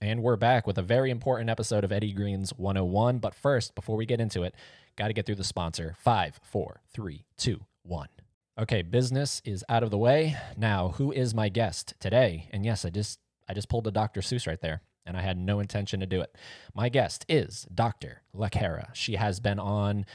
And we're back with a very important episode of Eddie Green's 101. But first, before we get into it, got to get through the sponsor. Five, four, three, two, one. Okay, business is out of the way. Now, who is my guest today? And yes, I just I just pulled a Dr. Seuss right there, and I had no intention to do it. My guest is Dr. LaCara. She has been on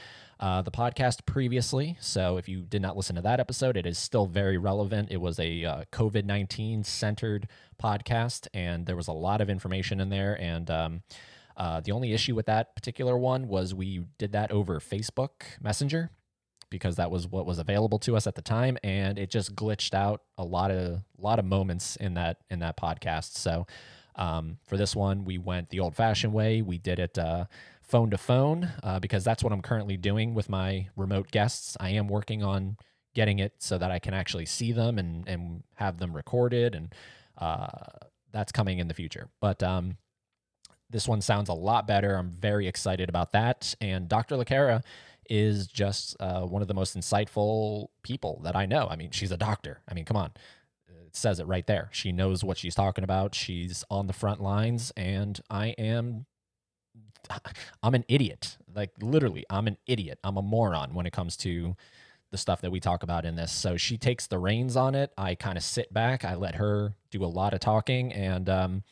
uh, the podcast previously. So if you did not listen to that episode, it is still very relevant. It was a uh, COVID 19 centered podcast, and there was a lot of information in there. And um, uh, the only issue with that particular one was we did that over Facebook Messenger because that was what was available to us at the time and it just glitched out a lot of a lot of moments in that in that podcast so um, for this one we went the old fashioned way we did it uh, phone to phone uh, because that's what i'm currently doing with my remote guests i am working on getting it so that i can actually see them and and have them recorded and uh, that's coming in the future but um, this one sounds a lot better i'm very excited about that and dr LaCara is just uh, one of the most insightful people that I know. I mean, she's a doctor. I mean, come on. It says it right there. She knows what she's talking about. She's on the front lines, and I am. I'm an idiot. Like, literally, I'm an idiot. I'm a moron when it comes to the stuff that we talk about in this. So she takes the reins on it. I kind of sit back. I let her do a lot of talking. And, um,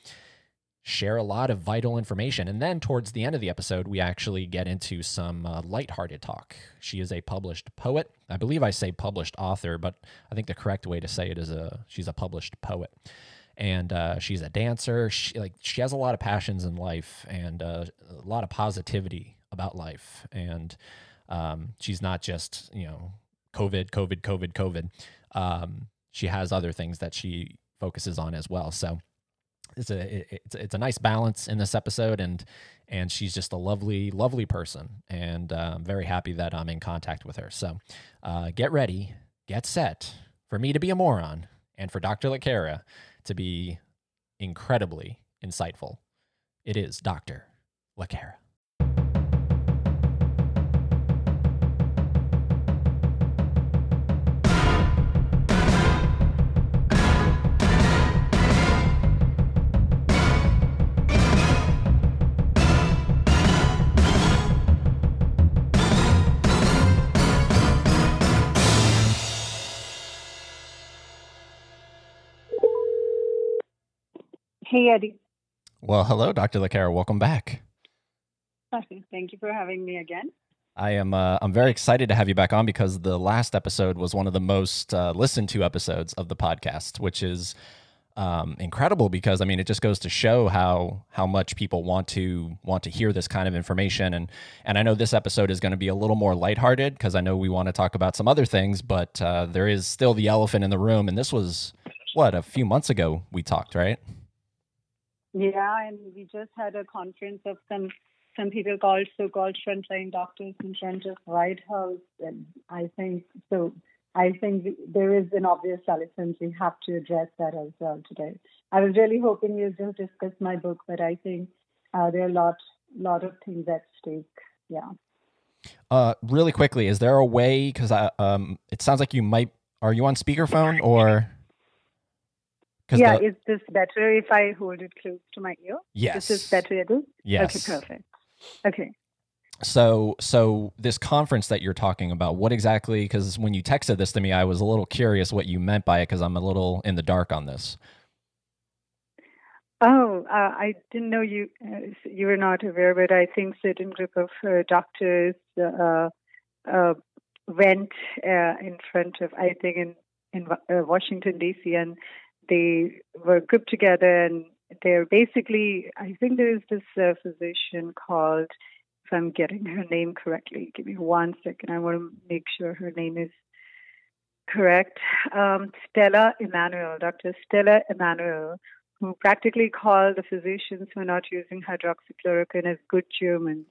share a lot of vital information. And then towards the end of the episode, we actually get into some uh, lighthearted talk. She is a published poet. I believe I say published author, but I think the correct way to say it is a she's a published poet. And uh, she's a dancer. She like she has a lot of passions in life and uh, a lot of positivity about life. And um, she's not just you know COVID, COVID, COVID, COVID. Um, she has other things that she focuses on as well. So it's a it's it's a nice balance in this episode and and she's just a lovely lovely person and uh, I'm very happy that I'm in contact with her. So uh, get ready, get set for me to be a moron and for Dr. LaCara to be incredibly insightful. It is Dr. LaCara. Hey, Eddie. Well, hello, Dr. LaCara. Welcome back. Thank you for having me again. I am. Uh, I'm very excited to have you back on because the last episode was one of the most uh, listened to episodes of the podcast, which is um, incredible because I mean it just goes to show how how much people want to want to hear this kind of information and and I know this episode is going to be a little more lighthearted because I know we want to talk about some other things, but uh, there is still the elephant in the room, and this was what a few months ago we talked, right? Yeah, and we just had a conference of some some people called so-called frontline doctors in front of White House, and I think so. I think there is an obvious elephant. We have to address that as well today. I was really hoping you'd just discuss my book, but I think uh, there are a lot, lot of things at stake. Yeah. Uh, really quickly, is there a way? Because um, it sounds like you might. Are you on speakerphone or? Yeah, the, is this better if I hold it close to my ear? Yes. This is better, Edu? Yes. Okay, perfect. Okay. So, so this conference that you're talking about, what exactly? Because when you texted this to me, I was a little curious what you meant by it, because I'm a little in the dark on this. Oh, uh, I didn't know you. Uh, you were not aware, but I think certain group of uh, doctors uh, uh, went uh, in front of, I think, in in Washington D.C. and they were grouped together and they're basically, I think there is this uh, physician called, if I'm getting her name correctly, give me one second. I want to make sure her name is correct. Um, Stella Immanuel, Dr. Stella Immanuel, who practically called the physicians who are not using hydroxychloroquine as good Germans,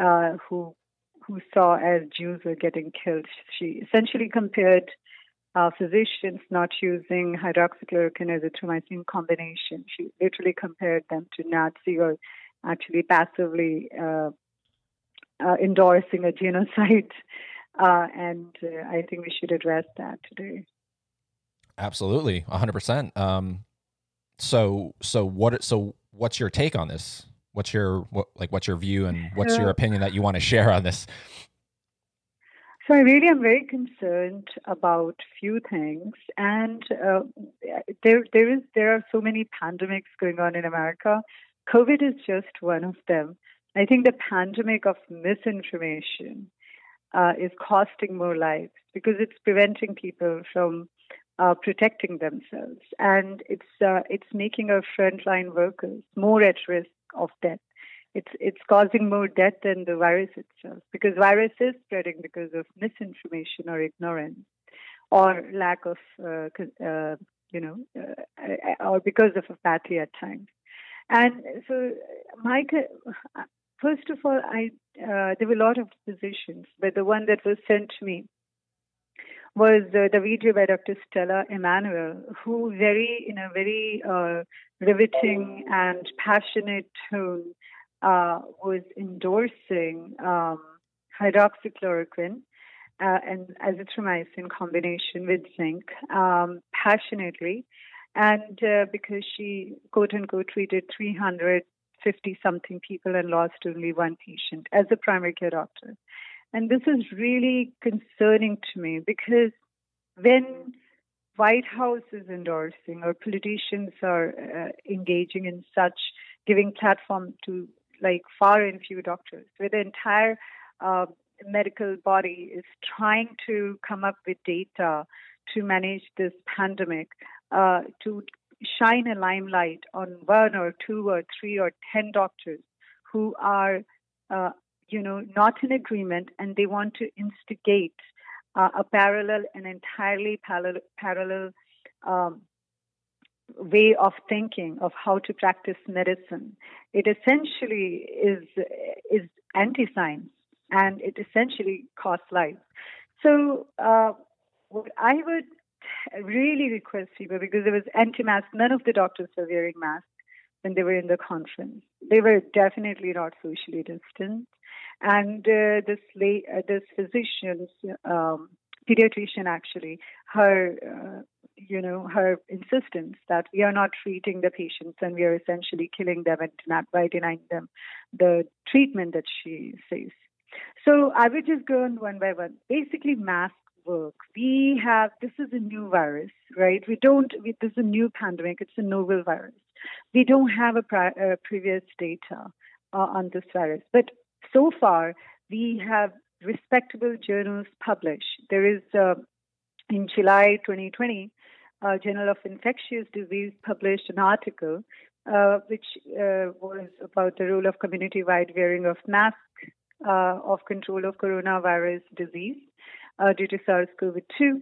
uh, who who saw as Jews were getting killed. She essentially compared uh, physicians not using hydroxychloroquine as azithromycin combination. She literally compared them to Nazi or actually passively uh, uh, endorsing a genocide. Uh, and uh, I think we should address that today. Absolutely, 100%. Um, so, so what? So, what's your take on this? What's your what, like? What's your view and what's your opinion that you want to share on this? I really am very concerned about few things, and uh, there there is there are so many pandemics going on in America. COVID is just one of them. I think the pandemic of misinformation uh, is costing more lives because it's preventing people from uh, protecting themselves, and it's uh, it's making our frontline workers more at risk of death it's it's causing more death than the virus itself because virus is spreading because of misinformation or ignorance or lack of uh, uh, you know uh, or because of apathy at times and so mike first of all i uh, there were a lot of positions but the one that was sent to me was uh, the video by Dr. Stella Immanuel, who very, in a very uh, riveting and passionate tone, uh, was endorsing um, hydroxychloroquine uh, and azithromycin combination with zinc um, passionately, and uh, because she quote unquote treated 350 something people and lost only one patient as a primary care doctor. And this is really concerning to me because when White House is endorsing or politicians are uh, engaging in such giving platform to like far and few doctors, where the entire uh, medical body is trying to come up with data to manage this pandemic, uh, to shine a limelight on one or two or three or ten doctors who are, uh, you know, not in agreement and they want to instigate uh, a parallel and entirely parallel, parallel um, way of thinking of how to practice medicine. It essentially is is anti-science, and it essentially costs lives. So, uh, what I would really request people, because there was anti-mask, none of the doctors were wearing masks when they were in the conference. They were definitely not socially distant, and uh, this lay, uh, this physician's um, pediatrician actually, her uh, you know, her insistence that we are not treating the patients and we are essentially killing them and not by denying them the treatment that she says. So I would just go on one by one. Basically, mask work. We have this is a new virus, right? We don't. We, this is a new pandemic. It's a novel virus. We don't have a pri- previous data uh, on this virus, but so far we have respectable journals published. There is uh, in July 2020 uh, Journal of Infectious Disease published an article uh, which uh, was about the role of community-wide wearing of masks uh, of control of coronavirus disease uh, due to SARS-CoV-2.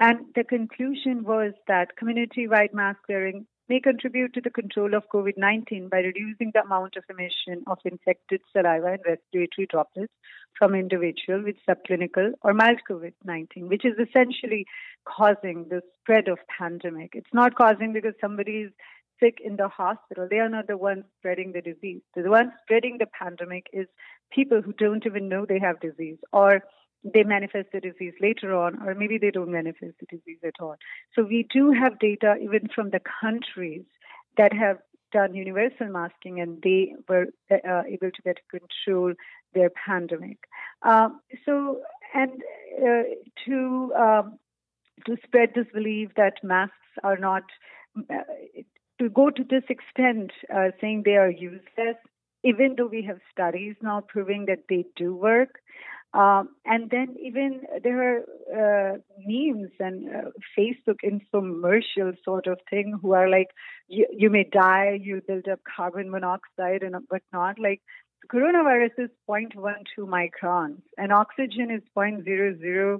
And the conclusion was that community-wide mask wearing may contribute to the control of COVID 19 by reducing the amount of emission of infected saliva and respiratory droplets from individual with subclinical or mild COVID 19, which is essentially causing the spread of pandemic. It's not causing because somebody is sick in the hospital. They are not the ones spreading the disease. The ones spreading the pandemic is people who don't even know they have disease or they manifest the disease later on, or maybe they don't manifest the disease at all. So we do have data even from the countries that have done universal masking and they were uh, able to better control their pandemic. Um, so, and uh, to um, to spread this belief that masks are not uh, to go to this extent, uh, saying they are useless, even though we have studies now proving that they do work. Um, and then even there are uh, memes and uh, Facebook infomercial sort of thing who are like, you, you may die, you build up carbon monoxide and whatnot. Like coronavirus is 0.12 microns and oxygen is 0.00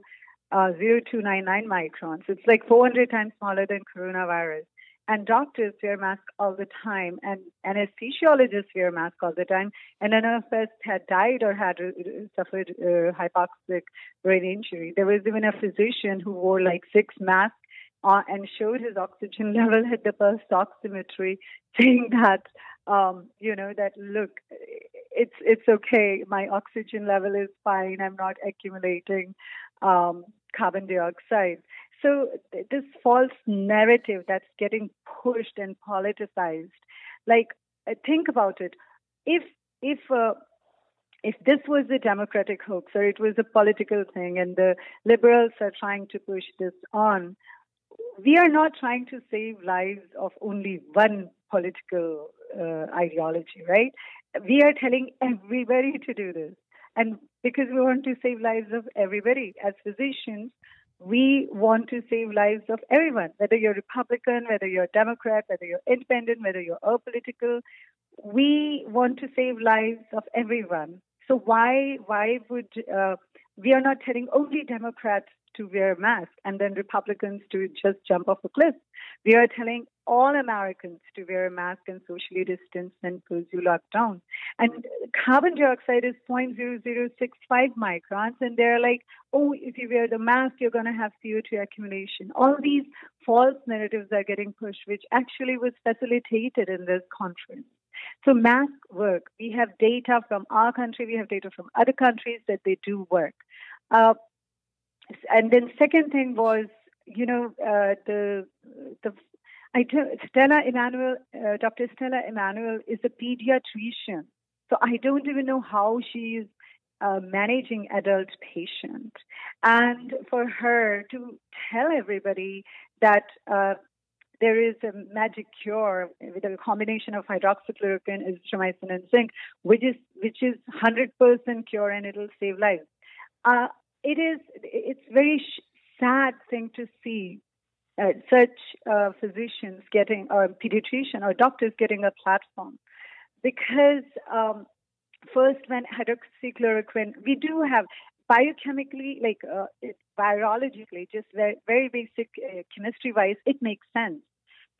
uh, 0299 microns. It's like 400 times smaller than coronavirus and doctors wear masks all the time, and anesthesiologists wear masks all the time, and none of us had died or had uh, suffered uh, hypoxic brain injury. There was even a physician who wore like six masks uh, and showed his oxygen level at the pulse oximetry, saying that, um, you know, that look, it's it's okay. My oxygen level is fine. I'm not accumulating um, carbon dioxide. So this false narrative that's getting pushed and politicized, like uh, think about it. If if uh, if this was a democratic hoax or it was a political thing and the liberals are trying to push this on, we are not trying to save lives of only one political uh, ideology, right? We are telling everybody to do this. And because we want to save lives of everybody as physicians, we want to save lives of everyone, whether you're Republican, whether you're Democrat, whether you're independent, whether you're apolitical. We want to save lives of everyone. So why why would uh, we are not telling only Democrats to wear masks and then Republicans to just jump off a cliff? We are telling all Americans to wear a mask and socially distance and close pursue lockdown. And carbon dioxide is 0.0065 microns, and they're like, oh, if you wear the mask, you're going to have CO2 accumulation. All these false narratives are getting pushed, which actually was facilitated in this conference. So mask work. We have data from our country. We have data from other countries that they do work. Uh, and then second thing was, you know, uh, the the I tell, Stella Immanuel, uh, Dr. Stella Immanuel is a pediatrician. So I don't even know how she is uh, managing adult patient. And for her to tell everybody that uh, there is a magic cure with a combination of hydroxychloroquine, azithromycin, and zinc, which is which is 100% cure and it'll save lives. Uh, it is it's very sh- sad thing to see uh, such uh, physicians getting or pediatrician or doctors getting a platform because um, first when hydroxychloroquine we do have biochemically like uh, it, virologically just very, very basic uh, chemistry wise it makes sense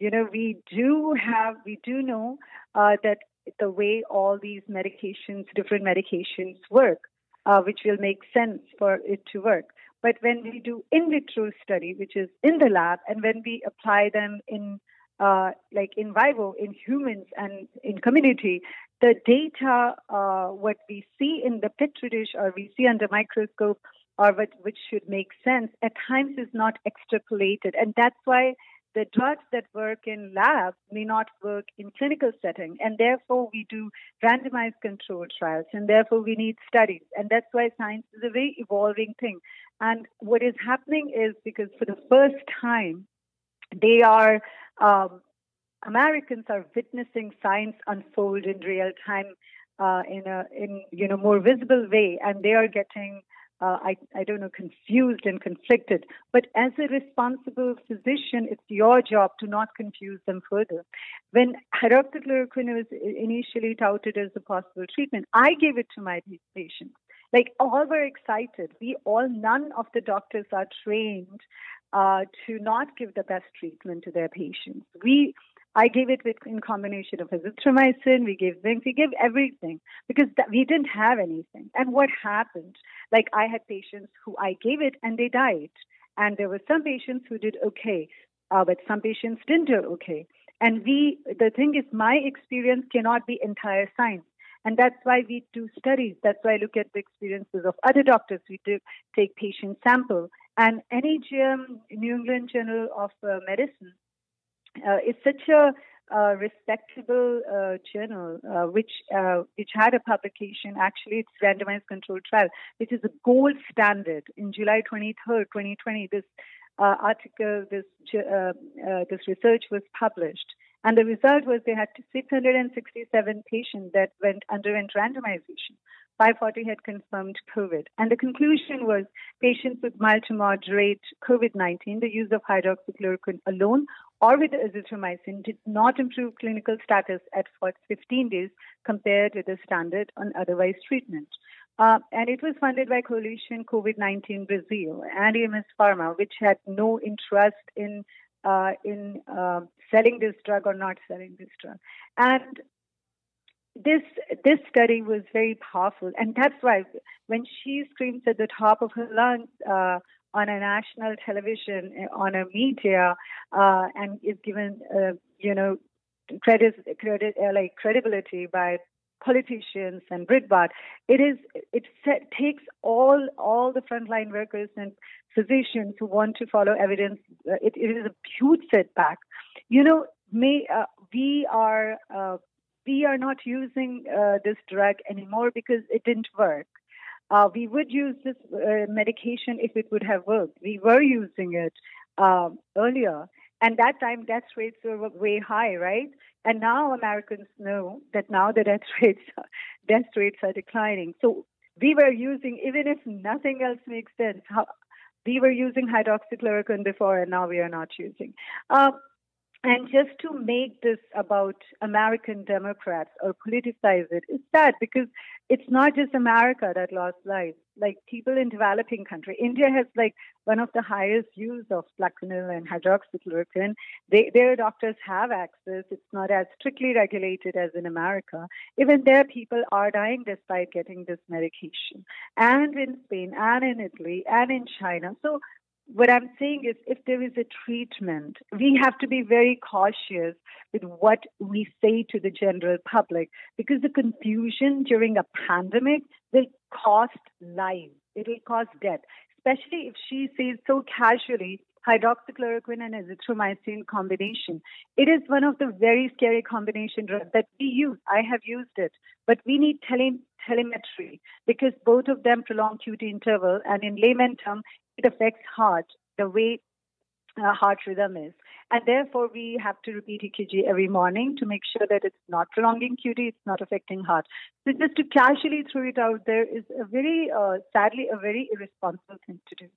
you know, we do have, we do know uh, that the way all these medications, different medications work, uh, which will make sense for it to work. But when we do in vitro study, which is in the lab, and when we apply them in uh, like in vivo, in humans and in community, the data, uh, what we see in the petri dish or we see under microscope, or what, which should make sense, at times is not extrapolated, and that's why the drugs that work in labs may not work in clinical setting and therefore we do randomized controlled trials and therefore we need studies. And that's why science is a very evolving thing. And what is happening is because for the first time they are um, americans are witnessing science unfold in real time uh, in a in you know more visible way and they are getting uh, I, I don't know, confused and conflicted. But as a responsible physician, it's your job to not confuse them further. When hydroxychloroquine was initially touted as a possible treatment, I gave it to my patients. Like all were excited. We all, none of the doctors are trained uh, to not give the best treatment to their patients. We I gave it with, in combination of azithromycin. We gave zinc. We gave everything because that, we didn't have anything. And what happened? Like I had patients who I gave it and they died, and there were some patients who did okay, uh, but some patients didn't do okay. And we, the thing is, my experience cannot be entire science. And that's why we do studies. That's why I look at the experiences of other doctors. We do take patient sample. And NEJM, New England Journal of uh, Medicine, uh, it's such a uh, respectable uh, journal, uh, which uh, which had a publication. Actually, it's randomized controlled trial, which is a gold standard. In July 23rd, 2020, this uh, article, this this research was published, and the result was they had 667 patients that went underwent randomization. 540 had confirmed COVID. And the conclusion was patients with mild to moderate COVID 19, the use of hydroxychloroquine alone or with azithromycin did not improve clinical status at 15 days compared with the standard on otherwise treatment. Uh, and it was funded by Coalition COVID 19 Brazil and EMS Pharma, which had no interest in uh, in uh, selling this drug or not selling this drug. And this this study was very powerful, and that's why when she screams at the top of her lungs uh, on a national television, uh, on a media, uh, and is given, uh, you know, credit, credit uh, like credibility by politicians and Breitbart, it is it set, takes all all the frontline workers and physicians who want to follow evidence. Uh, it, it is a huge setback. You know, may we are we are not using uh, this drug anymore because it didn't work. Uh, we would use this uh, medication if it would have worked. We were using it um, earlier, and that time death rates were way high, right? And now Americans know that now the death rates death rates are declining. So we were using, even if nothing else makes sense, how, we were using hydroxychloroquine before, and now we are not using. Uh, and just to make this about American Democrats or politicize it is sad because it's not just America that lost lives. Like people in developing country, India has like one of the highest use of Plaquenil and hydroxychloroquine. They, their doctors have access. It's not as strictly regulated as in America. Even there, people are dying despite getting this medication. And in Spain, and in Italy, and in China. So what I'm saying is if there is a treatment, we have to be very cautious with what we say to the general public because the confusion during a pandemic will cost lives. It will cost death, especially if she says so casually hydroxychloroquine and azithromycin combination. It is one of the very scary combination drugs that we use. I have used it, but we need tele- telemetry because both of them prolong QT interval, and in layman term, it affects heart the way uh, heart rhythm is. And therefore, we have to repeat EKG every morning to make sure that it's not prolonging QT, it's not affecting heart. So just to casually throw it out there is a very, uh, sadly, a very irresponsible thing to do.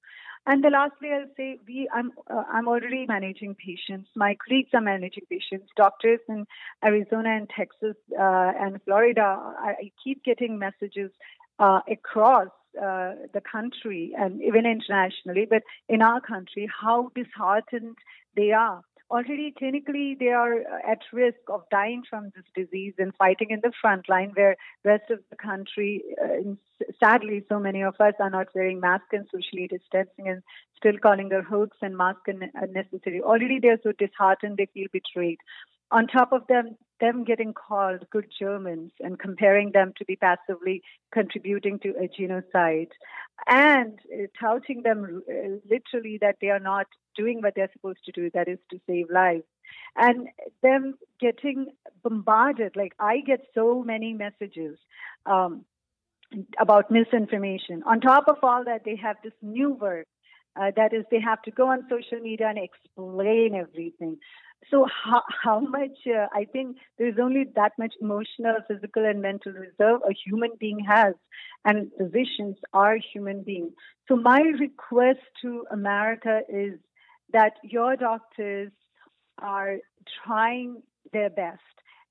And the lastly, I'll say we, I'm, uh, I'm already managing patients. My colleagues are managing patients. Doctors in Arizona and Texas uh, and Florida, I, I keep getting messages uh, across uh, the country and even internationally, but in our country, how disheartened they are. Already clinically, they are at risk of dying from this disease and fighting in the front line, where rest of the country, uh, sadly, so many of us are not wearing masks and socially distancing and still calling their hoax and mask unnecessary. Already, they're so disheartened, they feel betrayed. On top of them, them getting called good Germans and comparing them to be passively contributing to a genocide and uh, touting them uh, literally that they are not doing what they're supposed to do, that is to save lives. And them getting bombarded, like I get so many messages um, about misinformation. On top of all that, they have this new work uh, that is, they have to go on social media and explain everything. So how, how much, uh, I think there's only that much emotional, physical, and mental reserve a human being has. And physicians are human beings. So my request to America is that your doctors are trying their best.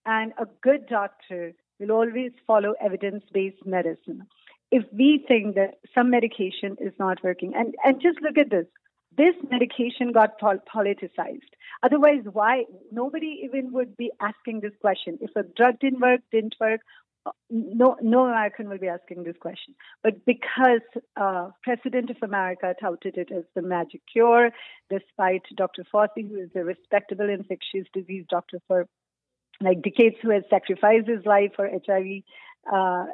And a good doctor will always follow evidence based medicine. If we think that some medication is not working, and, and just look at this this medication got politicized. Otherwise, why nobody even would be asking this question? If a drug didn't work, didn't work, uh, no, no American will be asking this question. But because uh, President of America touted it as the magic cure, despite Dr. Fauci, who is a respectable infectious disease doctor for like decades, who has sacrificed his life for HIV uh,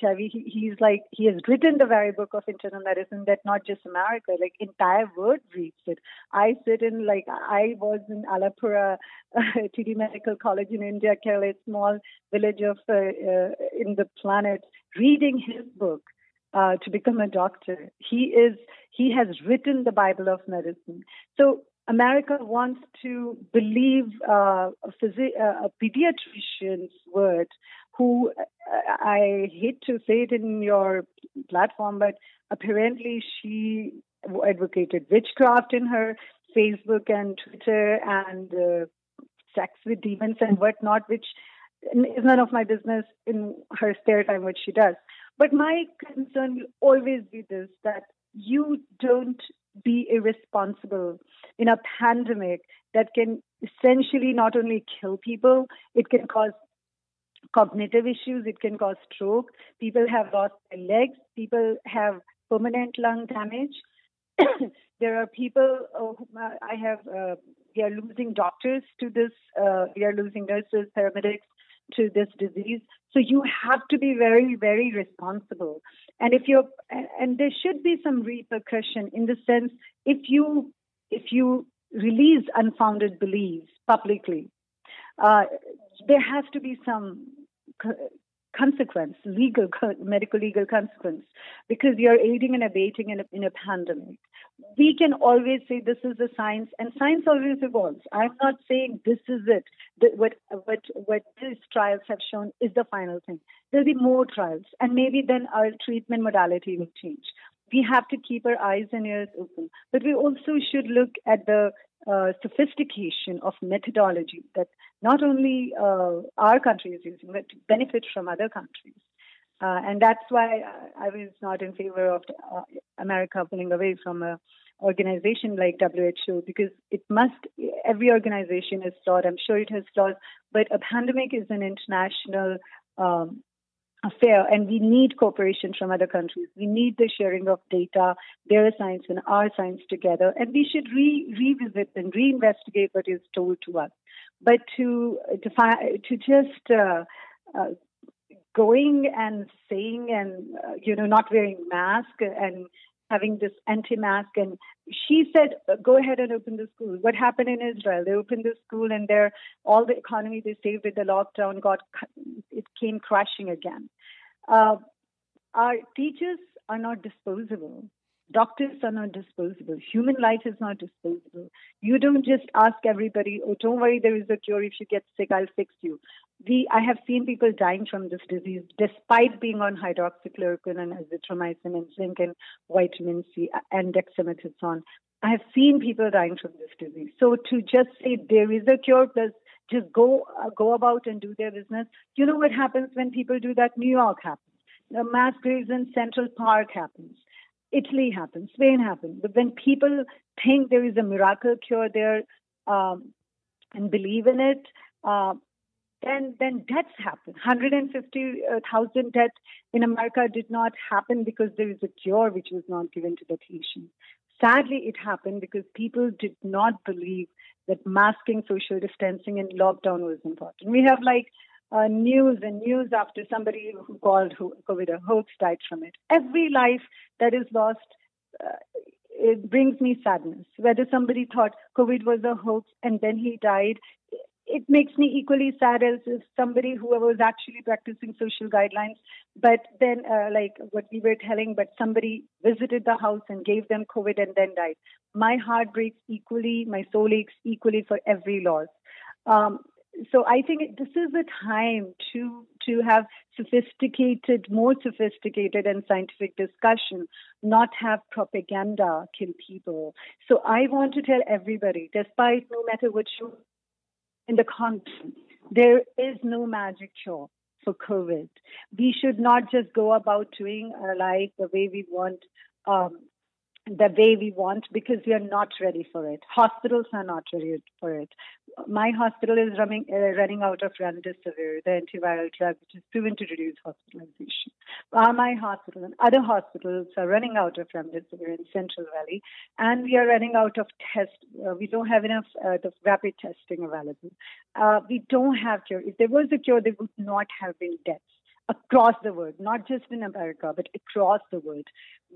HIV, he, he's like he has written the very book of internal medicine that not just America, like entire world reads it. I sit in like I was in Alappuzha uh, TD Medical College in India, Kerala, small village of uh, uh, in the planet, reading his book. Uh, to become a doctor, he is he has written the Bible of medicine. So America wants to believe uh, a, uh, a pediatrician's word who I hate to say it in your platform, but apparently she advocated witchcraft in her Facebook and Twitter and uh, sex with demons and whatnot, which is none of my business in her spare time, what she does. But my concern will always be this that you don't be irresponsible in a pandemic that can essentially not only kill people, it can cause cognitive issues. It can cause stroke. People have lost their legs. People have permanent lung damage. there are people uh, I have. Uh, are losing doctors to this. Uh, we are losing nurses, paramedics to this disease. So you have to be very, very responsible. And if you're, and there should be some repercussion in the sense if you if you release unfounded beliefs publicly, uh, there has to be some consequence, legal, medical legal consequence, because you're aiding and abating in a, in a pandemic. We can always say this is the science, and science always evolves. I'm not saying this is it. what what what these trials have shown is the final thing. There'll be more trials, and maybe then our treatment modality will change. We have to keep our eyes and ears open, but we also should look at the uh, sophistication of methodology that not only uh, our country is using, but benefits from other countries. Uh, and that's why I was not in favor of uh, America pulling away from an organization like WHO because it must, every organization is flawed. I'm sure it has flaws, but a pandemic is an international um, affair and we need cooperation from other countries. We need the sharing of data, their science and our science together, and we should re- revisit and reinvestigate what is told to us. But to to, fi- to just uh, uh, going and saying and uh, you know not wearing mask and having this anti-mask. And she said go ahead and open the school. What happened in israel? They opened the school and there all the economy they saved with the lockdown got it came crashing again. Uh, our teachers are not disposable Doctors are not disposable. Human life is not disposable. You don't just ask everybody, oh, don't worry, there is a cure. If you get sick, I'll fix you. We, I have seen people dying from this disease despite being on hydroxychloroquine and azithromycin and zinc and vitamin C and dexamethasone. I have seen people dying from this disease. So to just say there is a cure plus just go uh, go about and do their business. You know what happens when people do that? New York happens. The mass graves in Central Park happens. Italy happened, Spain happened. But when people think there is a miracle cure there um, and believe in it, uh, then then deaths happen. 150,000 deaths in America did not happen because there is a cure which was not given to the patient. Sadly, it happened because people did not believe that masking, social distancing, and lockdown was important. We have like uh, news and news after somebody who called COVID a hoax died from it. Every life that is lost, uh, it brings me sadness. Whether somebody thought COVID was a hoax and then he died, it makes me equally sad as if somebody who was actually practicing social guidelines, but then, uh, like what we were telling, but somebody visited the house and gave them COVID and then died. My heart breaks equally, my soul aches equally for every loss. Um, so I think this is a time to to have sophisticated, more sophisticated and scientific discussion, not have propaganda kill people. So I want to tell everybody, despite no matter what you in the content, there is no magic cure for COVID. We should not just go about doing our life the way we want um, the way we want because we are not ready for it. Hospitals are not ready for it. My hospital is running uh, running out of remdesivir, the antiviral drug, which is proven to reduce hospitalization. Uh, my hospital and other hospitals are running out of remdesivir in Central Valley, and we are running out of test. Uh, we don't have enough uh, the rapid testing available. Uh, we don't have cure. If there was a cure, there would not have been deaths across the world, not just in America, but across the world.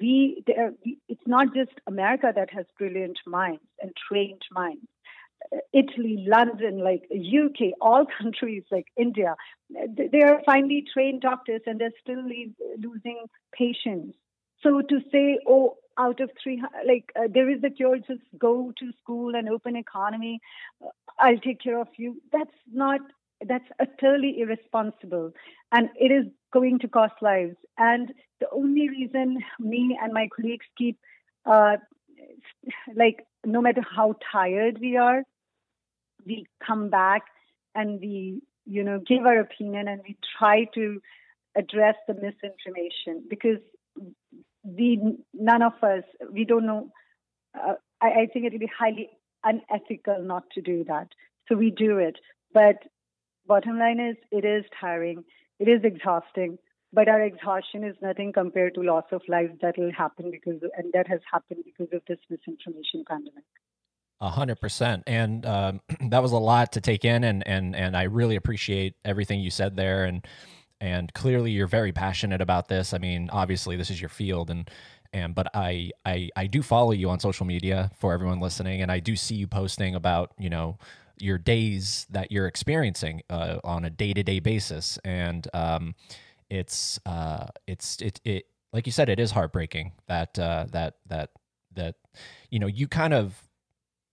We, there, it's not just America that has brilliant minds and trained minds. Italy, London, like UK, all countries like India, they are finely trained doctors and they're still losing patients. So to say, oh, out of three, like uh, there is a cure, just go to school and open economy, uh, I'll take care of you. That's not that's utterly irresponsible and it is going to cost lives. And the only reason me and my colleagues keep, uh, like, no matter how tired we are, we come back and we, you know, give our opinion and we try to address the misinformation because we, none of us, we don't know. Uh, I, I think it would be highly unethical not to do that. So we do it. But bottom line is it is tiring, it is exhausting, but our exhaustion is nothing compared to loss of life that will happen because and that has happened because of this misinformation pandemic. A hundred percent, and um, that was a lot to take in, and and and I really appreciate everything you said there, and and clearly you're very passionate about this. I mean, obviously this is your field, and and but I I I do follow you on social media for everyone listening, and I do see you posting about you know your days that you're experiencing uh, on a day to day basis, and um, it's uh, it's it it like you said, it is heartbreaking that uh, that that that you know you kind of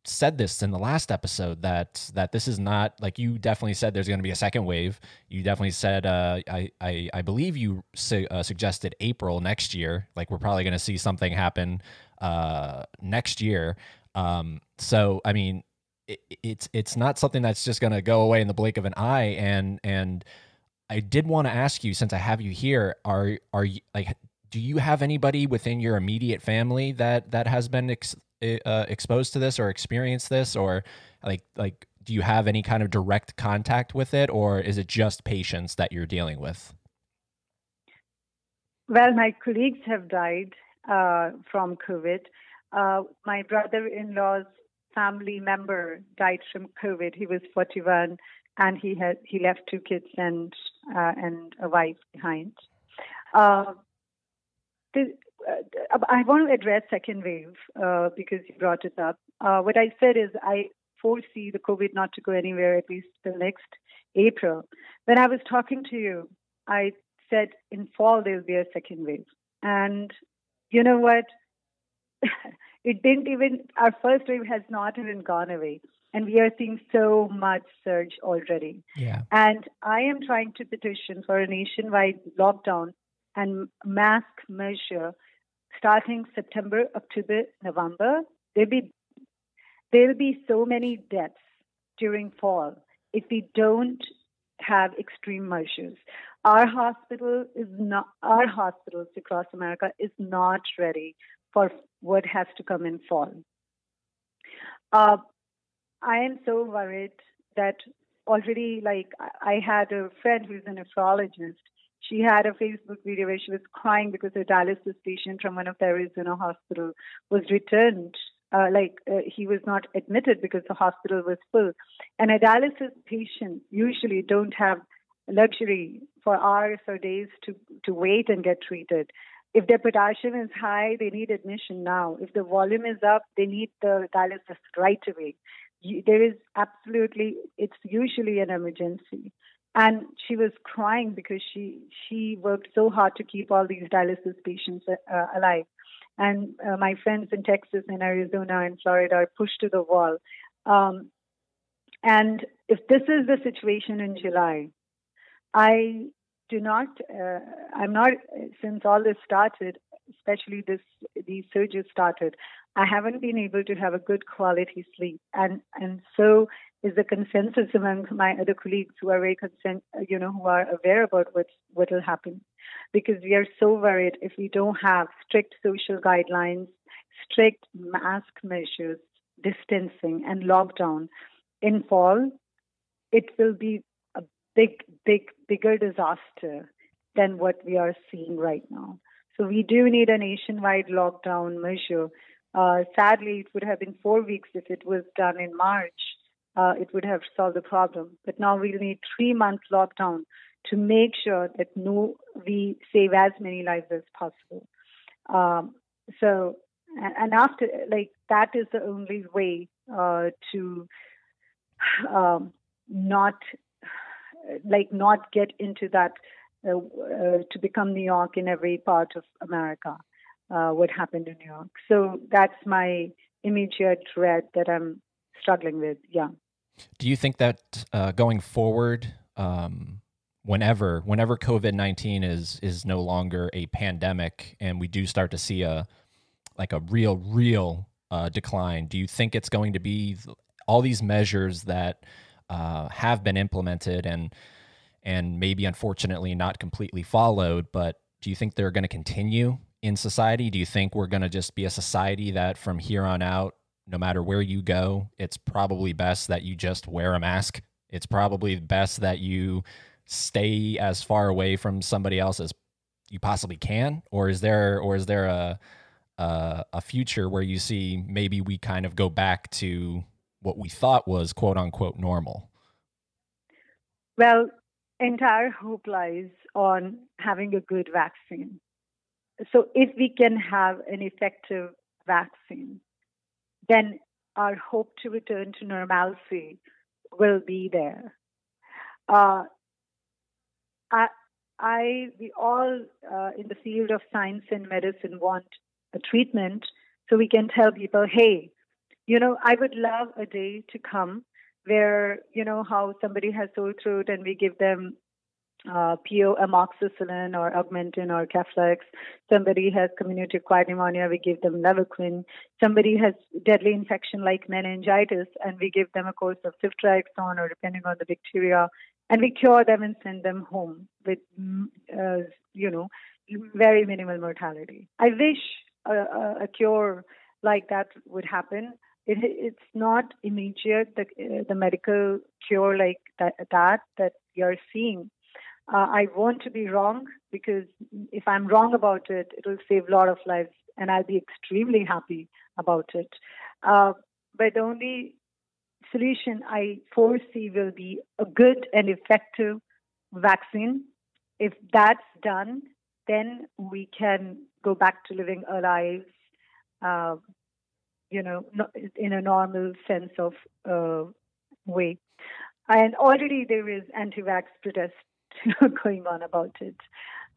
said this in the last episode that that this is not like you definitely said there's going to be a second wave. You definitely said uh, I, I I believe you su- uh, suggested April next year. Like we're probably going to see something happen uh, next year. Um, so I mean, it, it's it's not something that's just going to go away in the blink of an eye. And and I did want to ask you since I have you here, are are you like do you have anybody within your immediate family that that has been ex- uh, exposed to this or experienced this or like like do you have any kind of direct contact with it or is it just patients that you're dealing with well my colleagues have died uh, from covid uh, my brother-in-law's family member died from covid he was 41 and he had he left two kids and uh, and a wife behind uh, the, uh, I want to address second wave uh, because you brought it up. Uh, what I said is I foresee the COVID not to go anywhere at least till next April. When I was talking to you, I said in fall there'll be a second wave, and you know what? it didn't even. Our first wave has not even gone away, and we are seeing so much surge already. Yeah. And I am trying to petition for a nationwide lockdown and mask measure starting September, October, November. There'll be there'll be so many deaths during fall if we don't have extreme measures. Our hospital is not our hospitals across America is not ready for what has to come in fall. Uh, I am so worried that already like I had a friend who's a nephrologist she had a Facebook video where she was crying because her dialysis patient from one of the Arizona hospital was returned. Uh, like uh, he was not admitted because the hospital was full, and a dialysis patient usually don't have luxury for hours or days to to wait and get treated. If their potassium is high, they need admission now. If the volume is up, they need the dialysis right away. There is absolutely, it's usually an emergency and she was crying because she she worked so hard to keep all these dialysis patients uh, alive and uh, my friends in texas and arizona and florida are pushed to the wall um, and if this is the situation in july i do not uh, i'm not since all this started especially this these surges started i haven't been able to have a good quality sleep and and so is the consensus among my other colleagues who are very concerned, you know, who are aware about what's, what will happen. Because we are so worried if we don't have strict social guidelines, strict mask measures, distancing, and lockdown in fall, it will be big, big, bigger disaster than what we are seeing right now. So we do need a nationwide lockdown measure. Uh, sadly, it would have been four weeks if it was done in March uh, it would have solved the problem. But now we'll need three months lockdown to make sure that no, we save as many lives as possible. Um, so, and, and, after, like, that is the only way uh, to um, not, like, not get into that, uh, uh to become New York in every part of America, uh, what happened in New York. So that's my immediate threat that I'm struggling with. Yeah. Do you think that uh, going forward, um, whenever whenever COVID nineteen is is no longer a pandemic, and we do start to see a like a real real uh, decline, do you think it's going to be all these measures that uh, have been implemented and and maybe unfortunately not completely followed, but do you think they're going to continue in society? Do you think we're going to just be a society that from here on out no matter where you go, it's probably best that you just wear a mask. It's probably best that you stay as far away from somebody else as you possibly can. Or is there, or is there a, a, a future where you see maybe we kind of go back to what we thought was quote unquote normal? Well, entire hope lies on having a good vaccine. So if we can have an effective vaccine, then our hope to return to normalcy will be there. Uh, I, I, we all uh, in the field of science and medicine want a treatment so we can tell people, hey, you know, I would love a day to come where, you know, how somebody has sore throat and we give them uh, PO amoxicillin or Augmentin or Keflex. Somebody has community acquired pneumonia, we give them Levaquin. Somebody has deadly infection like meningitis, and we give them a course of ceftriaxone or depending on the bacteria, and we cure them and send them home with, mm, uh, you know, very minimal mortality. I wish a, a, a cure like that would happen. It, it's not immediate, the, uh, the medical cure like that, that that you're seeing uh, I want to be wrong because if I'm wrong about it, it will save a lot of lives and I'll be extremely happy about it. Uh, but the only solution I foresee will be a good and effective vaccine. If that's done, then we can go back to living our lives, uh, you know, in a normal sense of uh, way. And already there is anti-vax protest going on about it,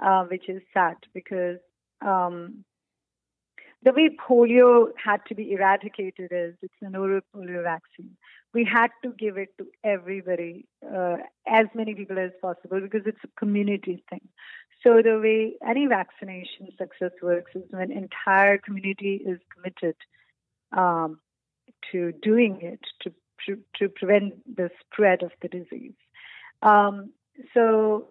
uh, which is sad because um, the way polio had to be eradicated is it's an oral polio vaccine. We had to give it to everybody, uh, as many people as possible, because it's a community thing. So the way any vaccination success works is when entire community is committed um, to doing it to, to, to prevent the spread of the disease. Um, so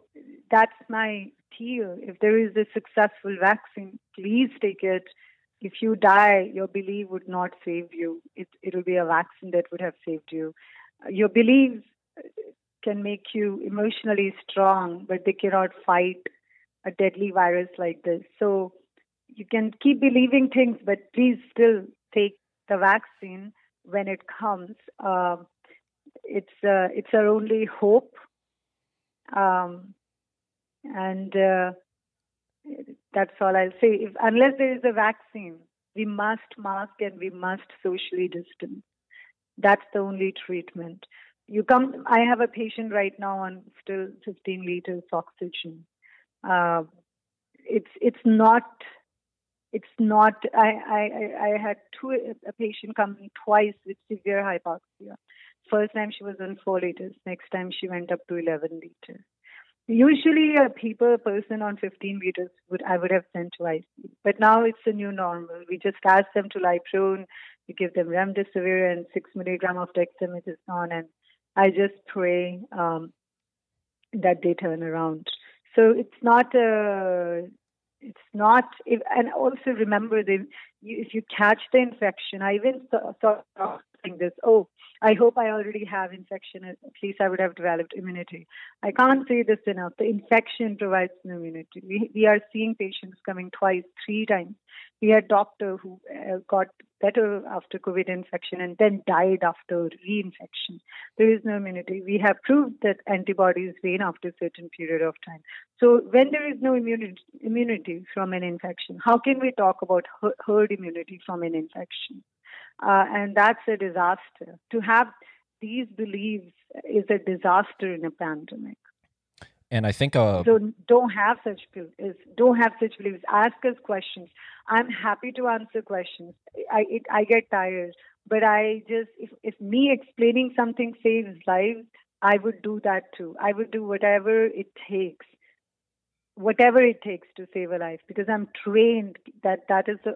that's my appeal. If there is a successful vaccine, please take it. If you die, your belief would not save you. It, it'll be a vaccine that would have saved you. Your beliefs can make you emotionally strong, but they cannot fight a deadly virus like this. So you can keep believing things, but please still take the vaccine when it comes. Uh, it's uh, it's our only hope um, and uh, that's all I'll say. If, unless there is a vaccine, we must mask and we must socially distance. That's the only treatment. You come. I have a patient right now on still 15 liters oxygen. Uh, it's it's not it's not I, I i had two a patient coming twice with severe hypoxia first time she was on four liters next time she went up to 11 liters Usually, a people person on 15 liters would I would have sent to ICU, but now it's a new normal. We just ask them to lie prone. We give them remdesivir and six milligram of dexamethasone, and I just pray um, that they turn around. So it's not a it's not if, and also remember that if you catch the infection i even thought this oh i hope i already have infection at least i would have developed immunity. I can't say this enough the infection provides no immunity. We, we are seeing patients coming twice three times. We had doctor who uh, got better after covid infection and then died after reinfection. There is no immunity. We have proved that antibodies wane after a certain period of time. So when there is no immunity, immunity from an infection how can we talk about herd immunity from an infection uh, and that's a disaster. To have these beliefs is a disaster in a pandemic. And I think uh, so. Don't have such beliefs. Don't have such beliefs. Ask us questions. I'm happy to answer questions. I it, I get tired, but I just if if me explaining something saves lives, I would do that too. I would do whatever it takes, whatever it takes to save a life, because I'm trained that that is the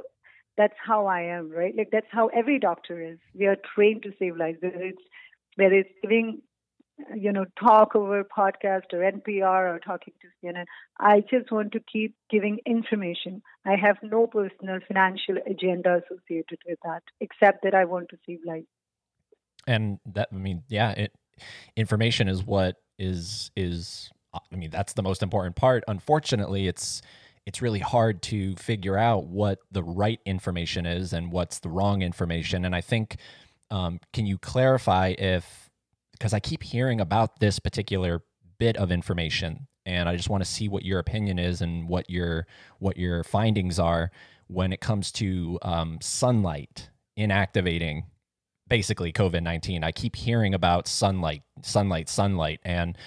that's how I am, right? Like that's how every doctor is. We are trained to save lives, whether it's whether it's giving, you know, talk over podcast or NPR or talking to CNN. I just want to keep giving information. I have no personal financial agenda associated with that, except that I want to save lives. And that, I mean, yeah, it, information is what is is. I mean, that's the most important part. Unfortunately, it's it's really hard to figure out what the right information is and what's the wrong information. And I think, um, can you clarify if, because I keep hearing about this particular bit of information, and I just want to see what your opinion is and what your what your findings are when it comes to um, sunlight inactivating basically COVID nineteen. I keep hearing about sunlight, sunlight, sunlight, and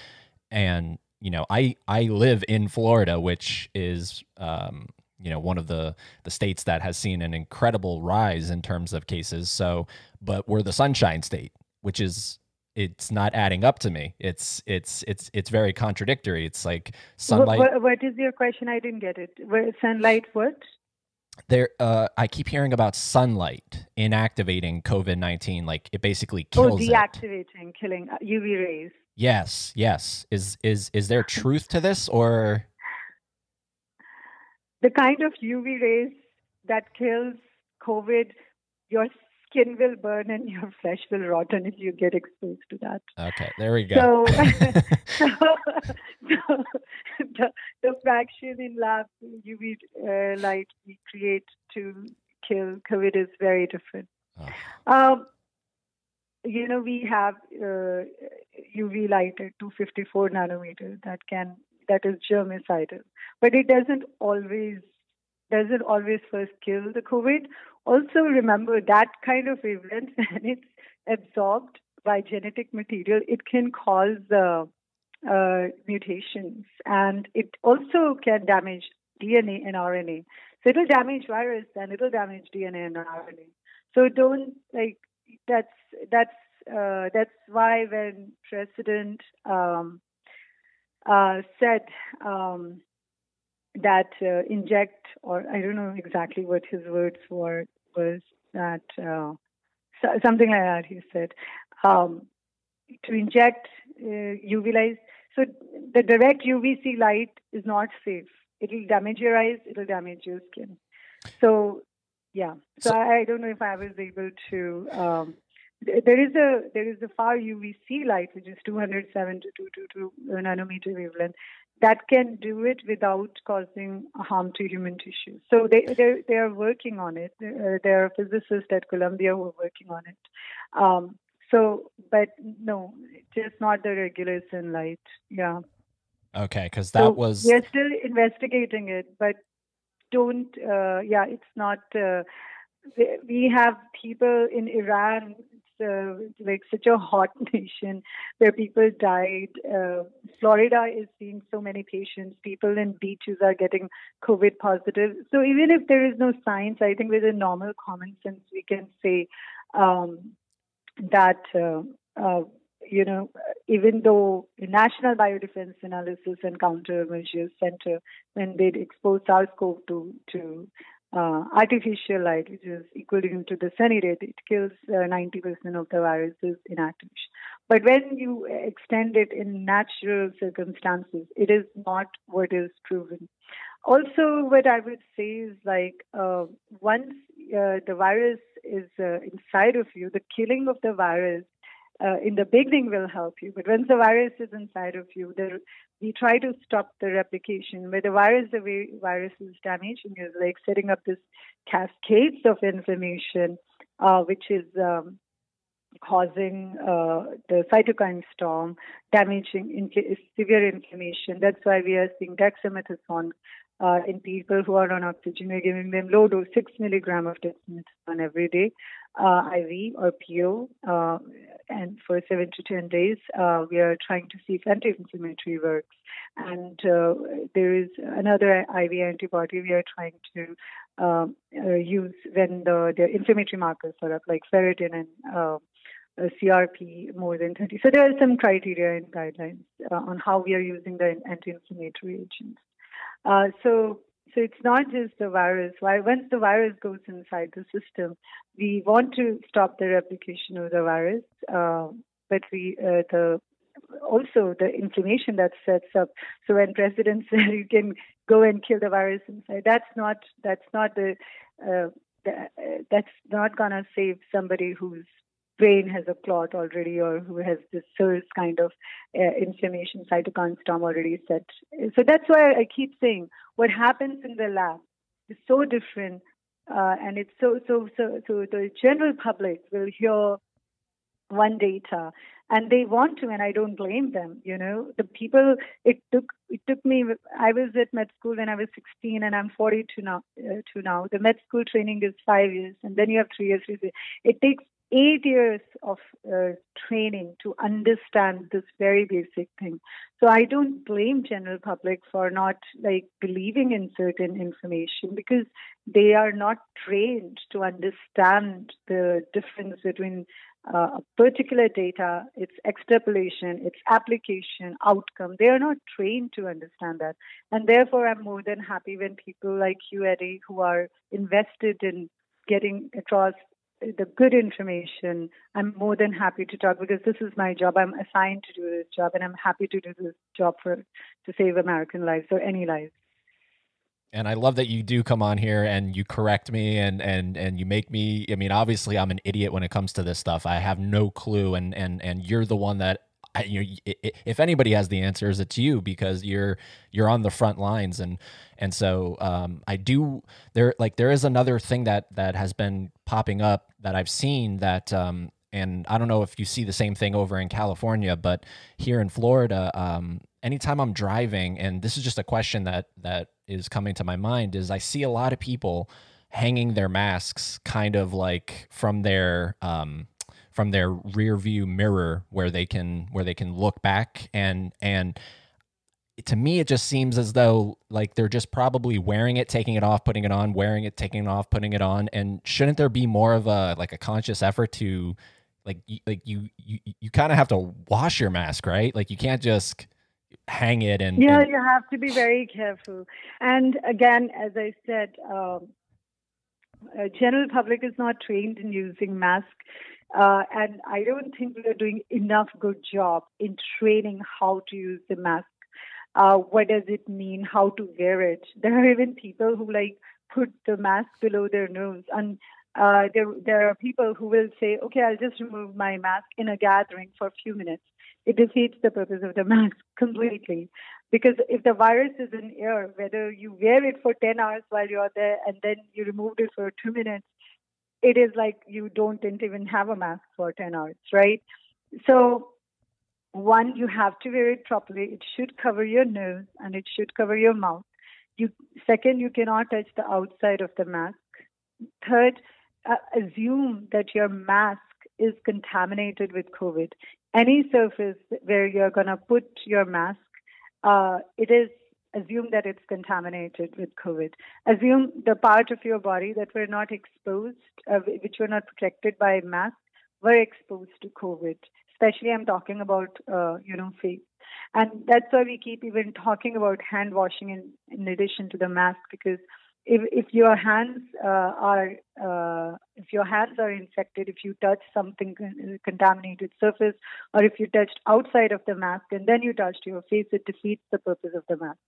and you know, I I live in Florida, which is um, you know one of the the states that has seen an incredible rise in terms of cases. So, but we're the sunshine state, which is it's not adding up to me. It's it's it's it's very contradictory. It's like sunlight. What, what, is your question? I didn't get it. Where, sunlight, what? There, uh, I keep hearing about sunlight inactivating COVID nineteen. Like it basically oh, kills. Oh, deactivating, it. killing UV uh, rays. Yes, yes. Is is is there truth to this or the kind of UV rays that kills COVID, your skin will burn and your flesh will rotten if you get exposed to that. Okay, there we go. So, so, so the, the, fraction in lab UV uh, light we create to kill COVID is very different. Oh. Um, you know, we have uh, UV light at 254 nanometer that can that is germicidal, but it doesn't always doesn't always first kill the COVID. Also, remember that kind of event when it's absorbed by genetic material, it can cause uh, uh, mutations, and it also can damage DNA and RNA. So it'll damage virus and it'll damage DNA and RNA. So don't like that's that's uh, that's why when President um, uh, said um, that uh, inject, or I don't know exactly what his words were, was that uh, something like that. He said um, to inject UV uh, light. So the direct UVC light is not safe. It'll damage your eyes. It'll damage your skin. So yeah. So, so I, I, don't know if I was able to. Um, there is a there is a far UVC light which is 207 to 222 nanometer wavelength that can do it without causing harm to human tissue. So they they they are working on it. Uh, there are physicists at Columbia who are working on it. Um, so, but no, just not the regular sunlight. Yeah. Okay, because that so was we're still investigating it, but don't. Uh, yeah, it's not. Uh, we have people in Iran uh, like such a hot nation where people died. Uh, Florida is seeing so many patients. People in beaches are getting COVID positive. So even if there is no science, I think with a normal common sense, we can say um, that. You know, even though the National Biodefense Analysis and Countermeasures Center, when they exposed SARS-CoV-2 to uh, artificial light, which is equivalent to the sunny ray, it kills uh, 90% of the viruses inactivation. But when you extend it in natural circumstances, it is not what is proven. Also, what I would say is like uh, once uh, the virus is uh, inside of you, the killing of the virus uh, in the beginning will help you. But once the virus is inside of you, the, we try to stop the replication. Where the virus, the way virus is damaging is like setting up this cascades of inflammation, uh, which is um, causing uh, the cytokine storm, damaging severe inflammation. That's why we are seeing dexamethasone uh, in people who are on oxygen. We're giving them low dose, six milligram of dexamethasone every day, uh, IV or PO, uh, and for seven to ten days, uh, we are trying to see if anti-inflammatory works. And uh, there is another IV antibody we are trying to um, uh, use when the, the inflammatory markers are up, like ferritin and uh, CRP more than 30. So there are some criteria and guidelines uh, on how we are using the anti-inflammatory agents. So so it's not just the virus. Once the virus goes inside the system, we want to stop the replication of the virus, uh, but we uh, the also the inflammation that sets up. So when president said you can go and kill the virus inside, that's not that's not the, uh, the uh, that's not gonna save somebody who's brain has a clot already or who has this SIRS kind of uh, inflammation, cytokine storm already set. So that's why I keep saying what happens in the lab is so different. Uh, and it's so, so, so, so the general public will hear one data and they want to and i don't blame them you know the people it took it took me. I was at med school when I was 16, and I'm 42 now. Uh, to now, the med school training is five years, and then you have three years. It takes eight years of uh, training to understand this very basic thing. So I don't blame general public for not like believing in certain information because they are not trained to understand the difference between uh, particular data, its extrapolation, its application, outcome. They are not trained to understand that. And therefore, I'm more than happy when people like you, Eddie, who are invested in getting across the good information, I'm more than happy to talk because this is my job. I'm assigned to do this job, and I'm happy to do this job for to save American lives or any lives. And I love that you do come on here and you correct me and and and you make me. I mean, obviously, I'm an idiot when it comes to this stuff. I have no clue, and and and you're the one that you if anybody has the answers, it's you because you're you're on the front lines. And and so um, I do there like there is another thing that that has been popping up that I've seen that um, and I don't know if you see the same thing over in California, but here in Florida, um, anytime I'm driving, and this is just a question that that is coming to my mind, is I see a lot of people hanging their masks kind of like from their um, from their rear view mirror where they can where they can look back. And and to me it just seems as though like they're just probably wearing it taking it off putting it on wearing it taking it off putting it on. And shouldn't there be more of a like a conscious effort to like like you you, you kind of have to wash your mask right? Like you can't just hang it and yeah and... you have to be very careful. And again as i said um, general public is not trained in using mask uh, and I don't think we are doing enough good job in training how to use the mask. Uh, what does it mean? How to wear it? There are even people who like put the mask below their nose, and uh, there there are people who will say, "Okay, I'll just remove my mask in a gathering for a few minutes." It defeats the purpose of the mask completely, because if the virus is in air, whether you wear it for 10 hours while you're there and then you removed it for two minutes, it is like you don't even have a mask for 10 hours, right? So, one, you have to wear it properly. It should cover your nose and it should cover your mouth. You, second, you cannot touch the outside of the mask. Third, uh, assume that your mask is contaminated with COVID. Any surface where you're going to put your mask, uh, it is assume that it's contaminated with COVID. Assume the part of your body that were not exposed, uh, which were not protected by mask, were exposed to COVID. Especially, I'm talking about, uh, you know, face. And that's why we keep even talking about hand washing in, in addition to the mask, because if, if your hands uh, are uh, if your hands are infected, if you touch something contaminated surface, or if you touched outside of the mask and then you touched your face, it defeats the purpose of the mask.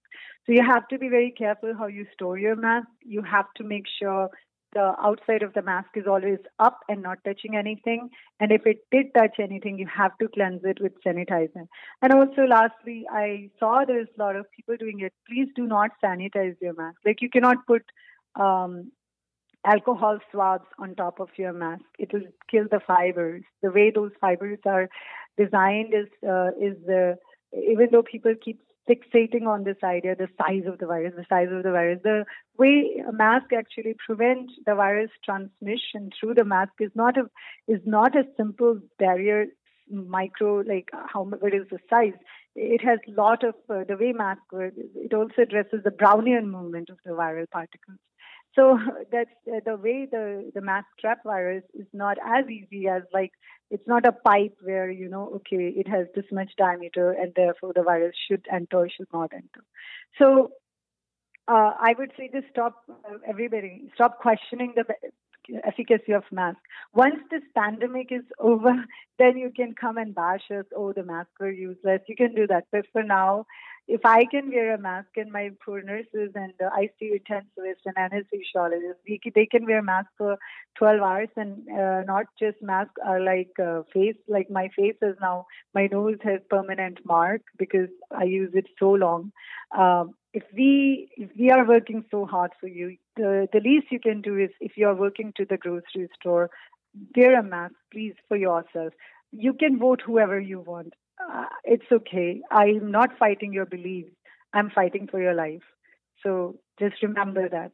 So you have to be very careful how you store your mask. You have to make sure the outside of the mask is always up and not touching anything. And if it did touch anything, you have to cleanse it with sanitizer. And also, lastly, I saw there's a lot of people doing it. Please do not sanitize your mask. Like you cannot put um, alcohol swabs on top of your mask. It will kill the fibers. The way those fibers are designed is uh, is the even though people keep fixating on this idea, the size of the virus, the size of the virus. The way a mask actually prevents the virus transmission through the mask is not a is not a simple barrier micro like how what is the size it has lot of uh, the way mask works it also addresses the brownian movement of the viral particles so that's the way the the mask trap virus is not as easy as like it's not a pipe where you know okay it has this much diameter and therefore the virus should enter should not enter. So uh, I would say just stop uh, everybody stop questioning the efficacy of mask. Once this pandemic is over, then you can come and bash us. Oh, the masks were useless. You can do that, but for now, if I can wear a mask and my poor nurses and the ICU intensivists and anesthesiologists, they can wear masks for 12 hours and uh, not just masks are like uh, face, like my face is now, my nose has permanent mark because I use it so long. Um, if we if we are working so hard for you, the, the least you can do is if you are working to the grocery store, wear a mask, please, for yourself. You can vote whoever you want uh, it's okay. I'm not fighting your beliefs. I'm fighting for your life. So just remember that.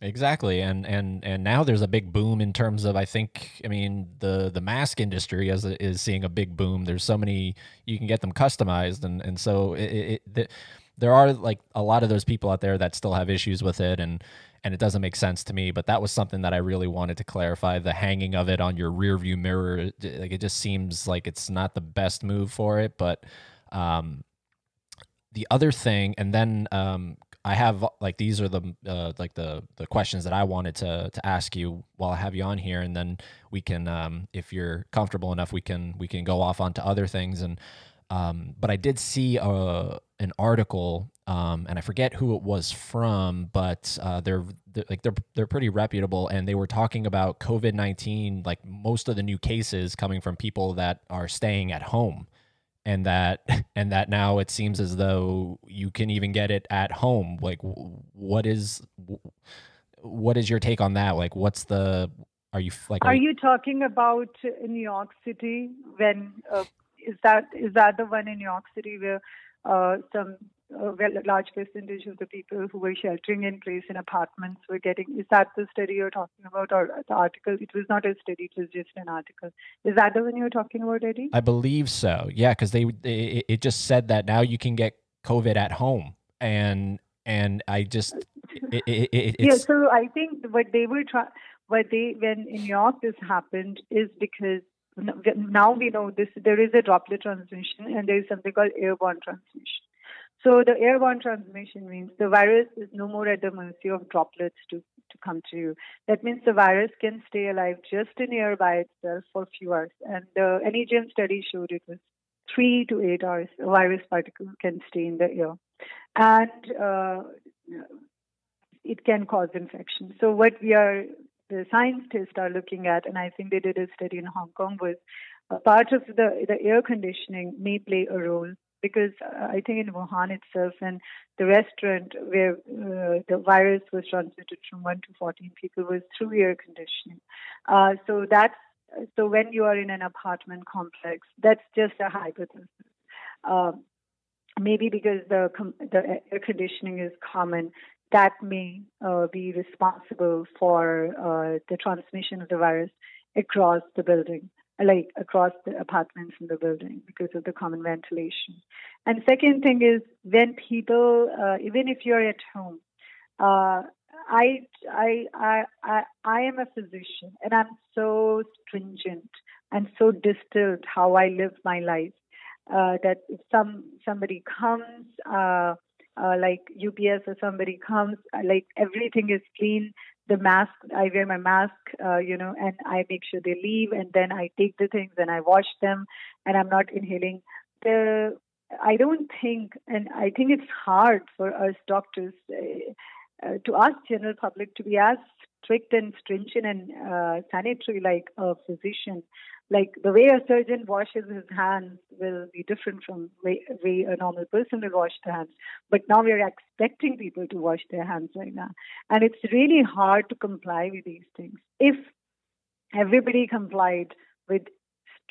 Exactly, and and and now there's a big boom in terms of I think I mean the the mask industry is is seeing a big boom. There's so many you can get them customized, and and so it, it, it there are like a lot of those people out there that still have issues with it, and and it doesn't make sense to me. But that was something that I really wanted to clarify. The hanging of it on your rear view mirror, like it just seems like it's not the best move for it. But um, the other thing, and then um, I have like these are the uh, like the the questions that I wanted to to ask you while I have you on here, and then we can, um, if you're comfortable enough, we can we can go off onto other things. And um, but I did see a, an article, um, and I forget who it was from, but uh, they're, they're like they're they're pretty reputable, and they were talking about COVID nineteen, like most of the new cases coming from people that are staying at home and that and that now it seems as though you can even get it at home. Like what is what is your take on that? Like what's the are you like are, you talking about new york city when uh, is that is that the one in new york city where Uh, some uh, a large percentage of the people who were sheltering in place in apartments were getting. Is that the study you're talking about, or the article? It was not a study; it was just an article. Is that the one you're talking about, Eddie? I believe so. Yeah, because they, they it just said that now you can get COVID at home, and and I just it, it, it, yeah. So I think what they were trying, what they when in New York this happened is because now we know this there is a droplet transmission and there is something called airborne transmission so the airborne transmission means the virus is no more at the mercy of droplets to, to come to you. That means the virus can stay alive just in air by itself for few hours. And the NEJM study showed it was three to eight hours a virus particle can stay in the air. And uh, it can cause infection. So what we are, the scientists are looking at, and I think they did a study in Hong Kong, was a part of the, the air conditioning may play a role because uh, I think in Wuhan itself and the restaurant where uh, the virus was transmitted from 1 to 14 people was through air conditioning. Uh, so that's so when you are in an apartment complex, that's just a hypothesis. Um, maybe because the the air conditioning is common, that may uh, be responsible for uh, the transmission of the virus across the building like across the apartments in the building because of the common ventilation. And second thing is when people, uh, even if you're at home, uh, I, I, I, I, I am a physician and I'm so stringent and so distilled how I live my life uh, that if some somebody comes, uh, like UPS or somebody comes, uh, like everything is clean. The mask i wear my mask uh, you know and i make sure they leave and then i take the things and i wash them and i'm not inhaling. The i don't think and i think it's hard for us doctors uh, uh, to ask general public to be as strict and stringent and uh, sanitary like a physician like the way a surgeon washes his hands will be different from way, way a normal person will wash their hands. But now we're expecting people to wash their hands right now. And it's really hard to comply with these things. If everybody complied with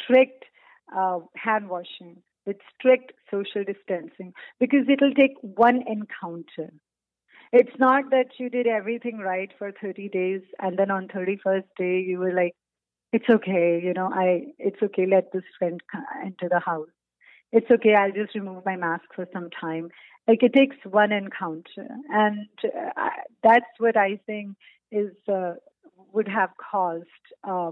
strict uh, hand washing, with strict social distancing, because it'll take one encounter. It's not that you did everything right for 30 days and then on 31st day you were like, it's okay, you know, I it's okay, let this friend enter the house. It's okay, I'll just remove my mask for some time. Like it takes one encounter, and uh, that's what I think is uh, would have caused uh,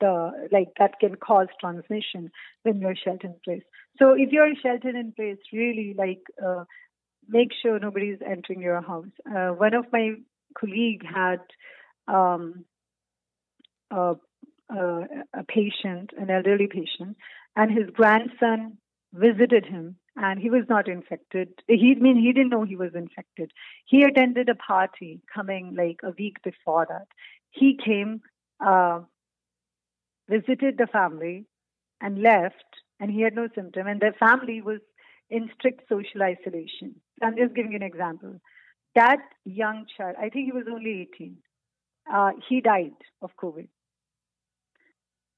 the like that can cause transmission when you're sheltered in place. So if you're sheltered in place, really like uh, make sure nobody's entering your house. Uh, one of my colleague had um, a, a, a patient, an elderly patient, and his grandson visited him and he was not infected. He I mean he didn't know he was infected. He attended a party coming like a week before that. He came, uh, visited the family, and left, and he had no symptom. And the family was in strict social isolation. I'm just giving you an example. That young child, I think he was only 18. Uh, he died of COVID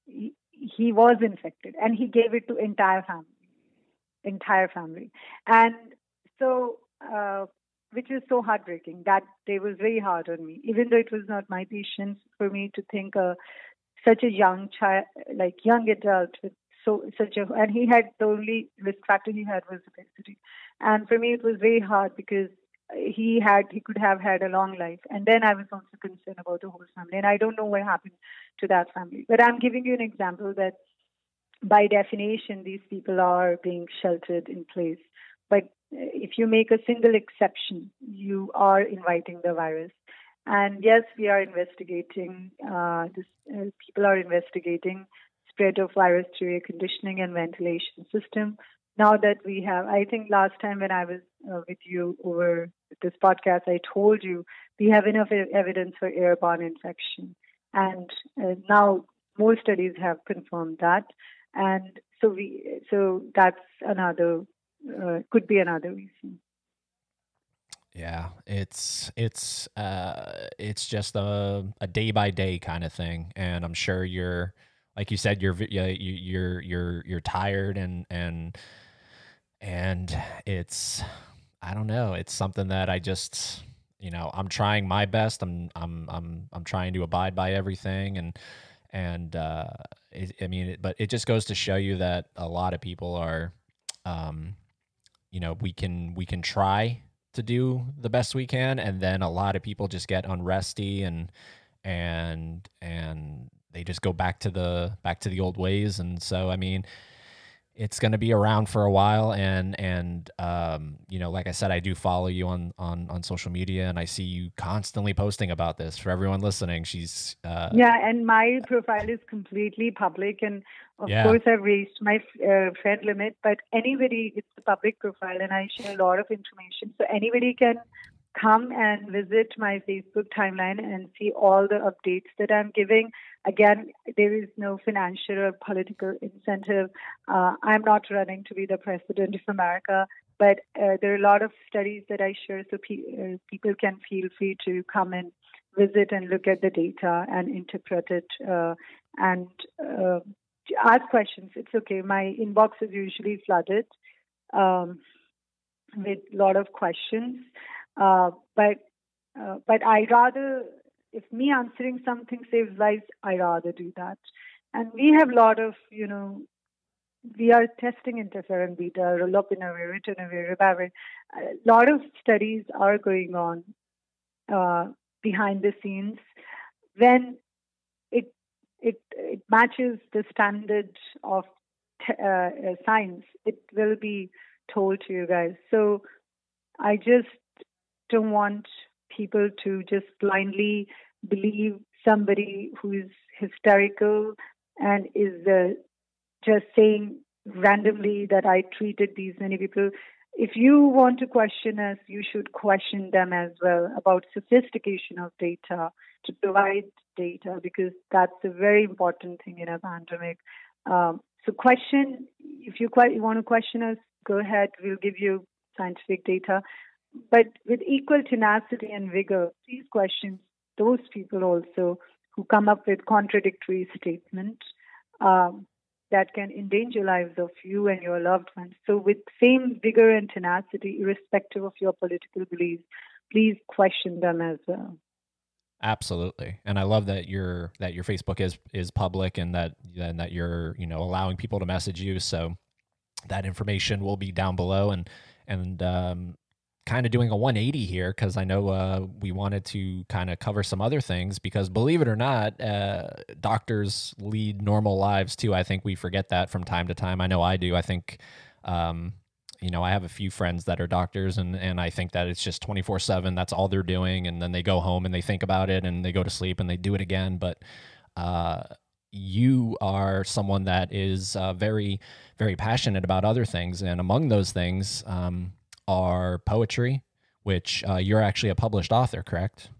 he, was infected and he gave it to entire family entire family and so uh, which was so heartbreaking. That day was very hard on me, even though it was not my patients. For me to think uh, such a young child, like young adult with so such a, and he had the only risk factor he had was obesity, and for me it was very hard because he had he could have had a long life. And then i was also concerned about the whole family. And i don't know what happened to that family. But i'm giving you an example that by definition these people are being sheltered in place. But if you make a single exception you are inviting the virus. And yes we are investigating uh, this, uh, people are investigating spread of virus through air conditioning and ventilation system now that we have, I think last time when I was uh, with you over this podcast, I told you we have enough evidence for airborne infection. And uh, now more studies have confirmed that. And so we, so that's another, uh, could be another reason. Yeah, it's it's uh it's just a a day by day kind of thing, and I'm sure you're like you said you're you're you're you're tired and and and it's I don't know, it's something that I just you know, I'm trying my best. I'm I'm I'm I'm trying to abide by everything and and uh it, I mean, it, but it just goes to show you that a lot of people are um you know, we can we can try to do the best we can and then a lot of people just get unresty and and and they just go back to the back to the old ways. And so I mean, it's going to be around for a while. And and um, you know like i said i do follow you on on on social media and i see you constantly posting about this for everyone listening. She's uh, yeah and my profile is completely public and of yeah. course i've raised my uh, friend limit. But anybody it's a public profile and i share a lot of information. So anybody can come and visit my Facebook timeline and see all the updates that I'm giving. Again, there is no financial or political incentive. Uh, I'm not running to be the president of America, but uh, there are a lot of studies that I share, so pe- uh, people can feel free to come and visit and look at the data and interpret it uh, and uh, ask questions. It's okay. My inbox is usually flooded um, with a lot of questions. Uh, but uh, but I rather if me answering something saves lives, I rather do that. And we have a lot of you know we are testing interferon beta, lopinavir, ritonavir. A lot of studies are going on uh, behind the scenes. When it it it matches the standard of t- uh, science, it will be told to you guys. So I just don't want people to just blindly believe somebody who is hysterical and is uh, just saying randomly that I treated these many people. If you want to question us, you should question them as well about sophistication of data to provide data because that's a very important thing in a pandemic. Um, so question, if you, you want to question us, go ahead. We'll give you scientific data. But with equal tenacity and vigor, please question those people also who come up with contradictory statements um, that can endanger lives of you and your loved ones. So, with same vigor and tenacity, irrespective of your political beliefs, please question them as well. Absolutely, and I love that your that your Facebook is is public and that and that you're you know allowing people to message you. So that information will be down below and and um, kind of doing a 180 here because I know uh, we wanted to kind of cover some other things because believe it or not, uh, doctors lead normal lives too. I think we forget that from time to time. I know I do. I think, um, you know, I have a few friends that are doctors and, and I think that it's just 24 seven. That's all they're doing. And then they go home and they think about it and they go to sleep and they do it again. But, uh, you are someone that is uh, very, very passionate about other things. And among those things, um, are poetry, which uh, you're actually a published author, correct?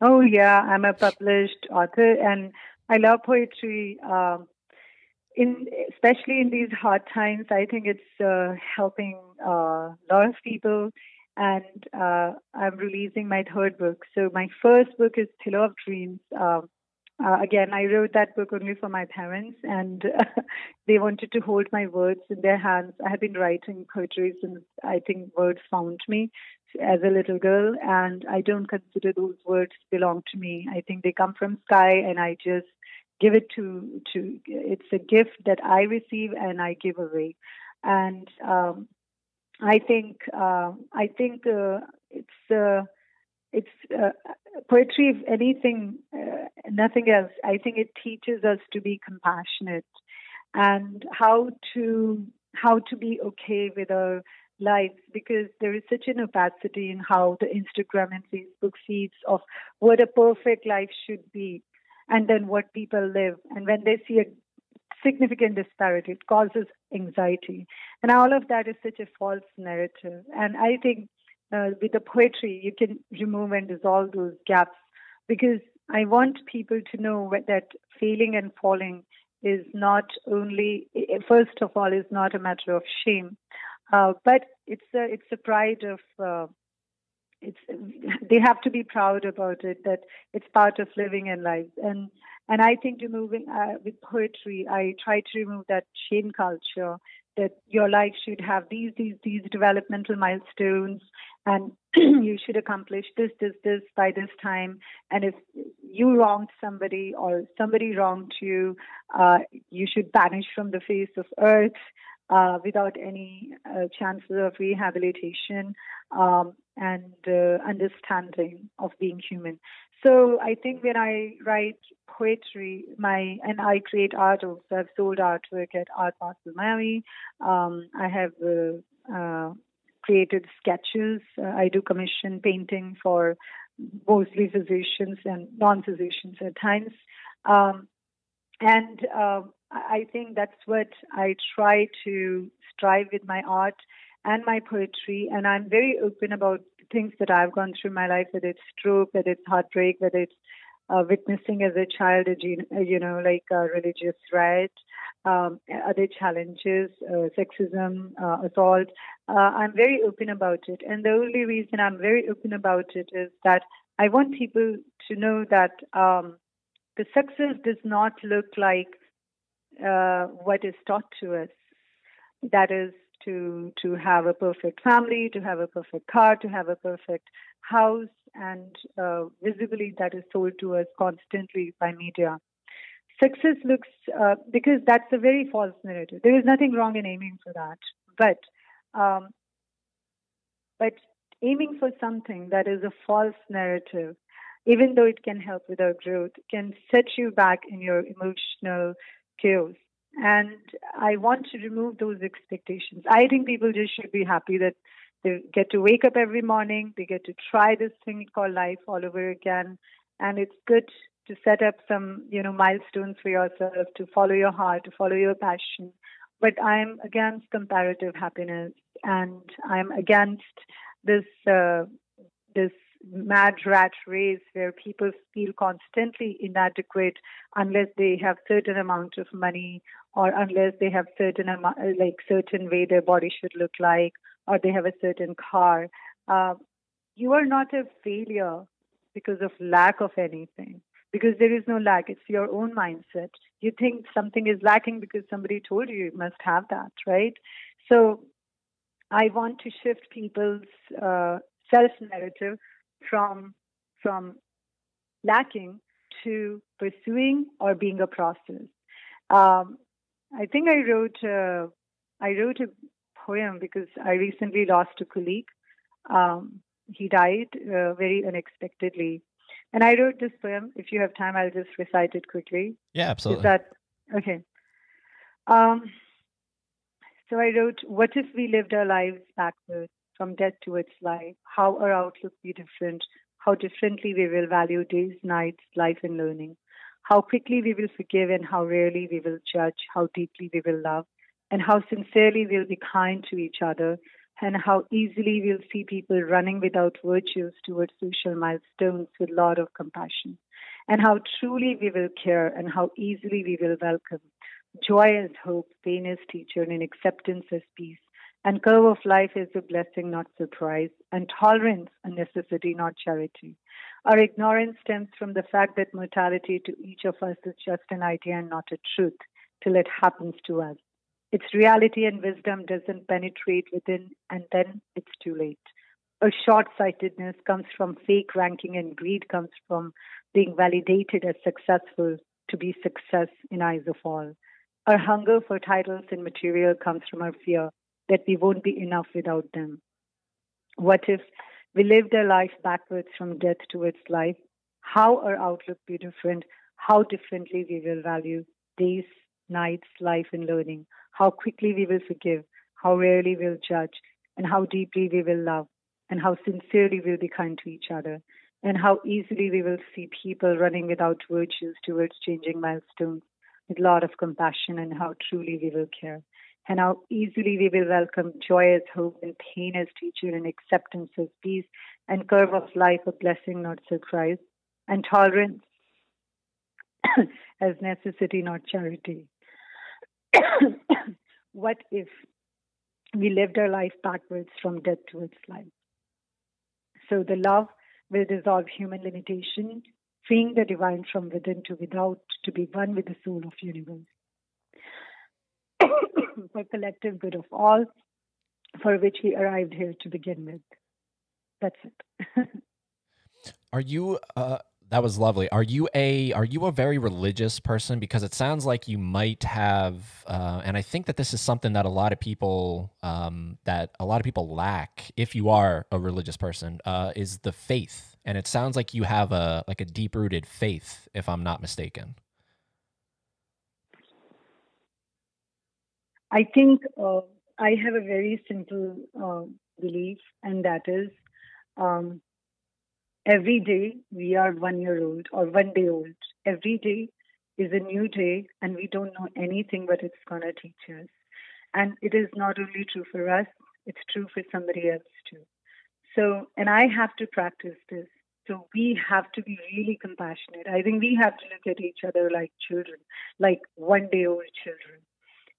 Oh, yeah, I'm a published author and I love poetry. Um, in especially in these hard times, I think it's uh, helping uh, a lot of people. And uh, I'm releasing my third book. So my first book is Pillow of Dreams. Um, uh, again, I wrote that book only for my parents, and uh, they wanted to hold my words in their hands. I have been writing poetry since I think words found me as a little girl, and I don't consider those words belong to me. I think they come from sky, and I just give it to to. It's a gift that I receive and I give away, and um, I think uh, I think uh, it's. It's uh, poetry, if anything, uh, nothing else. I think it teaches us to be compassionate and how to how to be okay with our lives because there is such an opacity in how the Instagram and Facebook feeds of what a perfect life should be and then what people live. And when they see a significant disparity, it causes anxiety. And all of that is such a false narrative. And I think uh, with the poetry, you can remove and dissolve those gaps because I want people to know that failing and falling is not only, first of all, is not a matter of shame, uh, but it's a it's a pride of. Uh, it's they have to be proud about it that it's part of living in life and and I think removing uh, with poetry, I try to remove that shame culture that your life should have these these these developmental milestones and you should accomplish this this this by this time. And if you wronged somebody or somebody wronged you uh, you should vanish from the face of earth uh, without any uh, chances of rehabilitation. Um, and uh, understanding of being human so I think when I write poetry, my and I create art also. I've sold artwork at Art Basel Miami. Um, I have uh, uh, created sketches. Uh, I do commission painting for mostly physicians and non-physicians at times. Um, and uh, I think that's what I try to strive with my art and my poetry. And I'm very open about things that I've gone through in my life, whether it's stroke, whether it's heartbreak, whether it's uh, witnessing as a child, a, you know, like religious riot, um, other challenges, uh, sexism, uh, assault. Uh, I'm very open about it. And the only reason I'm very open about it is that I want people to know that um, the success does not look like uh, what is taught to us. That is to to have a perfect family, to have a perfect car, to have a perfect house, and uh, visibly that is sold to us constantly by media. Success looks uh, because that's a very false narrative. There is nothing wrong in aiming for that, but um, but aiming for something that is a false narrative, even though it can help with our growth, can set you back in your emotional chaos. And I want to remove those expectations. I think people just should be happy that they get to wake up every morning, they get to try this thing called life all over again. And it's good to set up some, you know, milestones for yourself, to follow your heart, to follow your passion. But I'm against comparative happiness and I'm against this uh, this mad rat race where people feel constantly inadequate unless they have certain amount of money or unless they have certain like certain way their body should look like or they have a certain car uh, you are not a failure because of lack of anything. Because there is no lack it's your own mindset. You think something is lacking because somebody told you you must have that right? So i want to shift people's uh, self narrative from from lacking to pursuing or being a process. Um, I think I wrote uh, I wrote a poem because I recently lost a colleague. Um, he died uh, very unexpectedly, and I wrote this poem. If you have time, I'll just recite it quickly. Yeah, absolutely. Is that okay? Um, so I wrote, "What if we lived our lives backwards? from death towards life, how our outlook be different, how differently we will value days, nights, life, and learning, how quickly we will forgive, and how rarely we will judge, how deeply we will love, and how sincerely we'll be kind to each other, and how easily we'll see people running without virtues towards social milestones with a lot of compassion, and how truly we will care, and how easily we will welcome joy as hope, pain as teacher, and acceptance as peace And curve of life is a blessing, not surprise, and tolerance a necessity, not charity. Our ignorance stems from the fact that mortality to each of us is just an idea and not a truth till it happens to us. Its reality and wisdom doesn't penetrate within, and then it's too late. A short sightedness comes from fake ranking, and greed comes from being validated as successful to be success in eyes of all. Our hunger for titles and material comes from our fear that we won't be enough without them. What if we lived our life backwards from death towards life? How our outlook be different? How differently we will value days, nights, life, and learning? How quickly we will forgive? How rarely we'll judge? And how deeply we will love? And how sincerely we'll be kind to each other? And how easily we will see people running without virtues towards changing milestones with a lot of compassion and how truly we will care and how easily we will welcome joy as hope and pain as teacher and acceptance as peace and curve of life a blessing, not surprise, and tolerance as necessity, not charity. what if we lived our life backwards from death towards life? So the love will dissolve human limitation, freeing the divine from within to without to be one with the soul of universe for collective good of all, for which we arrived here to begin with. That's it. Are you? Uh, that was lovely. Are you a Are you a very religious person? Because it sounds like you might have, uh, and I think that this is something that a lot of people um, that a lot of people lack. If you are a religious person, uh, is the faith, and it sounds like you have a like a deep rooted faith, if I'm not mistaken. I think uh, I have a very simple uh, belief, and that is um, every day we are one year old or one day old. Every day is a new day, and we don't know anything but it's going to teach us. And it is not only true for us, it's true for somebody else too. So, and I have to practice this. So we have to be really compassionate. I think we have to look at each other like children, like one day old children.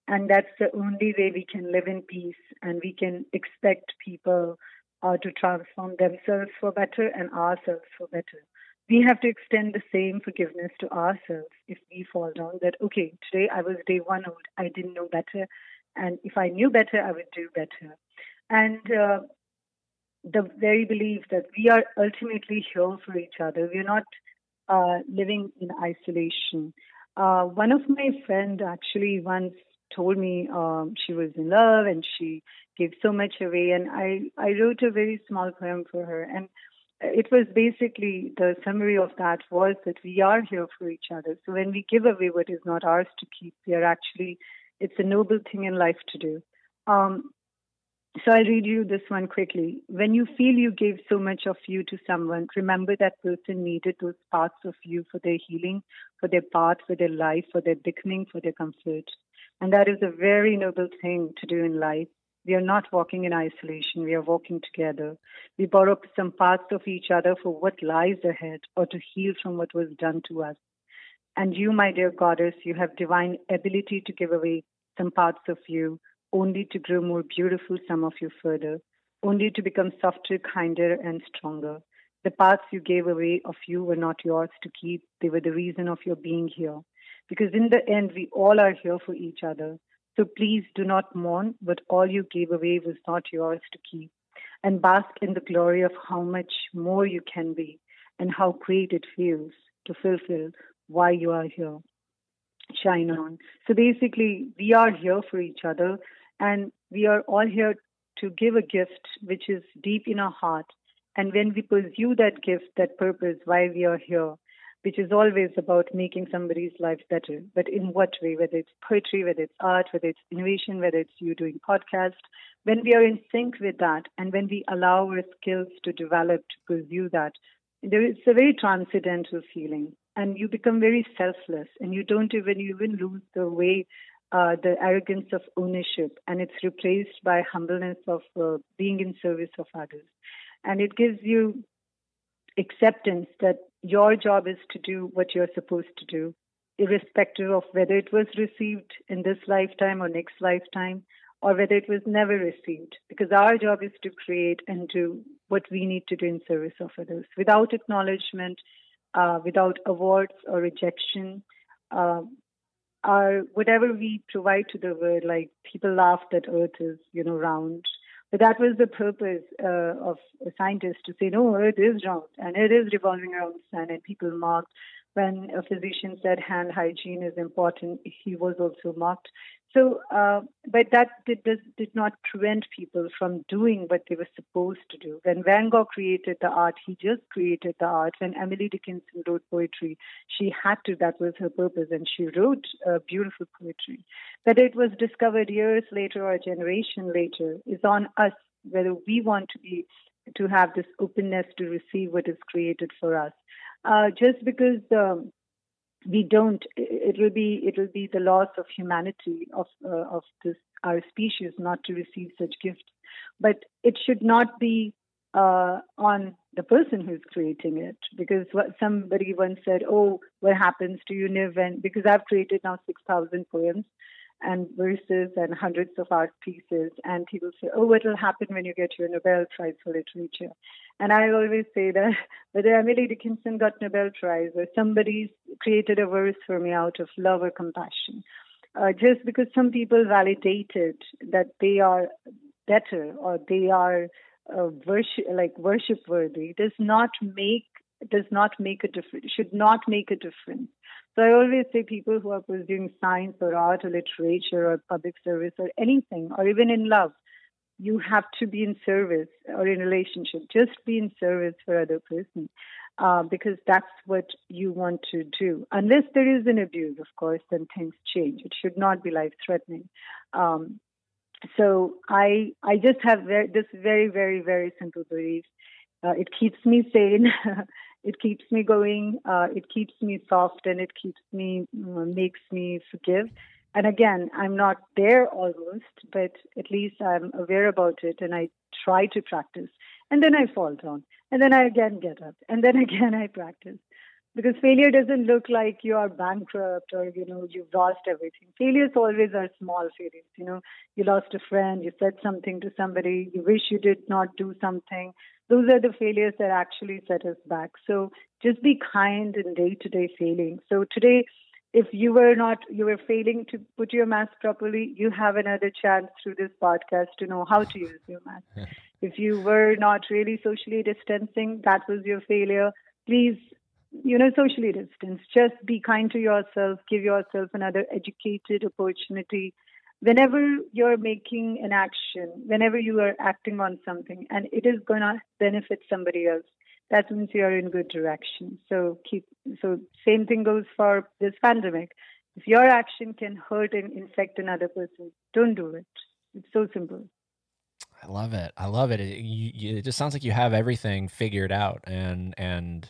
And that's the only way we can live in peace and we can expect people uh, to transform themselves for better and ourselves for better. We have to extend the same forgiveness to ourselves if we fall down that, okay, today I was day one old, I didn't know better. And if I knew better, I would do better. And uh, the very belief that we are ultimately here for each other, we're not uh, living in isolation. Uh, one of my friends actually once told me um, she was in love and she gave so much away. And I, I wrote a very small poem for her. And it was basically the summary of that was that we are here for each other. So when we give away what is not ours to keep, we are actually, it's a noble thing in life to do. Um, so I'll read you this one quickly. When you feel you gave so much of you to someone, remember that person needed those parts of you for their healing, for their path, for their life, for their beckoning, for their comfort. And that is a very noble thing to do in life. We are not walking in isolation, we are walking together. We borrow some parts of each other for what lies ahead or to heal from what was done to us. And you, my dear goddess, you have divine ability to give away some parts of you, only to grow more beautiful some of you further, only to become softer, kinder, and stronger. The parts you gave away of you were not yours to keep, they were the reason of your being here because in the end, we all are here for each other. So please do not mourn, but all you gave away was not yours to keep. And bask in the glory of how much more you can be and how great it feels to fulfill why you are here. Shine on. So basically, we are here for each other and we are all here to give a gift which is deep in our heart. And when we pursue that gift, that purpose, why we are here, which is always about making somebody's life better. But in what way? Whether it's poetry, whether it's art, whether it's innovation, whether it's you doing podcast. When we are in sync with that, and when we allow our skills to develop to pursue that, there is a very transcendental feeling, and you become very selfless, and you don't even you even lose the way. Uh, the arrogance of ownership, and it's replaced by humbleness of uh, being in service of others. And it gives you acceptance that your job is to do what you're supposed to do, irrespective of whether it was received in this lifetime or next lifetime, or whether it was never received. Because our job is to create and do what we need to do in service of others. Without acknowledgement, uh, without awards or rejection, uh, our whatever we provide to the world, like people laugh that Earth is, you know, round. But that was the purpose uh, of a scientist to say, no, Earth is round and it is revolving around the sun. And people mocked when a physician said hand hygiene is important. He was also mocked. So, uh, but that did, did not prevent people from doing what they were supposed to do. When Van Gogh created the art, he just created the art. When Emily Dickinson wrote poetry, she had to, that was her purpose, and she wrote uh, beautiful poetry. But it was discovered years later or a generation later is on us whether we want to be to have this openness to receive what is created for us. Uh, just because um, we don't it will be it will be the loss of humanity of uh, of this our species not to receive such gifts. But it should not be uh, on the person who's creating it. Because what somebody once said oh what happens to you and because i've created now 6000 poems and verses and hundreds of art pieces. And people say, oh, what will happen when you get your Nobel Prize for Literature? And I always say that whether Emily Dickinson got Nobel Prize or somebody created a verse for me out of love or compassion, uh, just because some people validated that they are better or they are uh, worship like worship worthy does not make does not make a difference should not make a difference so I always say people who are pursuing science or art or literature or public service or anything, or even in love, you have to be in service or in relationship. Just be in service for other person. Uh, because that's what you want to do. Unless there is an abuse, of course, then things change. It should not be life threatening. Um, so I I just have very, this very very very simple belief. Uh, it keeps me sane. it keeps me going uh, it keeps me soft and it keeps me uh, makes me forgive. And again i'm not there almost but at least i'm aware about it and i try to practice. And then i fall down. And then i again get up. And then again i practice. Because failure doesn't look like you are bankrupt or you know you've lost everything. Failures always are small failures you know. You lost a friend you said something to somebody you wish you did not do something those are the failures that actually set us back. So just be kind in day to day failing. So today, if you were not, you were failing to put your mask properly, you have another chance through this podcast to know how to use your mask. if you were not really socially distancing, that was your failure. Please, you know, socially distance. Just be kind to yourself. Give yourself another educated opportunity whenever you're making an action, whenever you are acting on something, and it is going to benefit somebody else, that means you're in good direction. So keep. So same thing goes for this pandemic. If your action can hurt and infect another person, don't do it. It's so simple. I love it. I love it. It, you, it just sounds like you have everything figured out, and and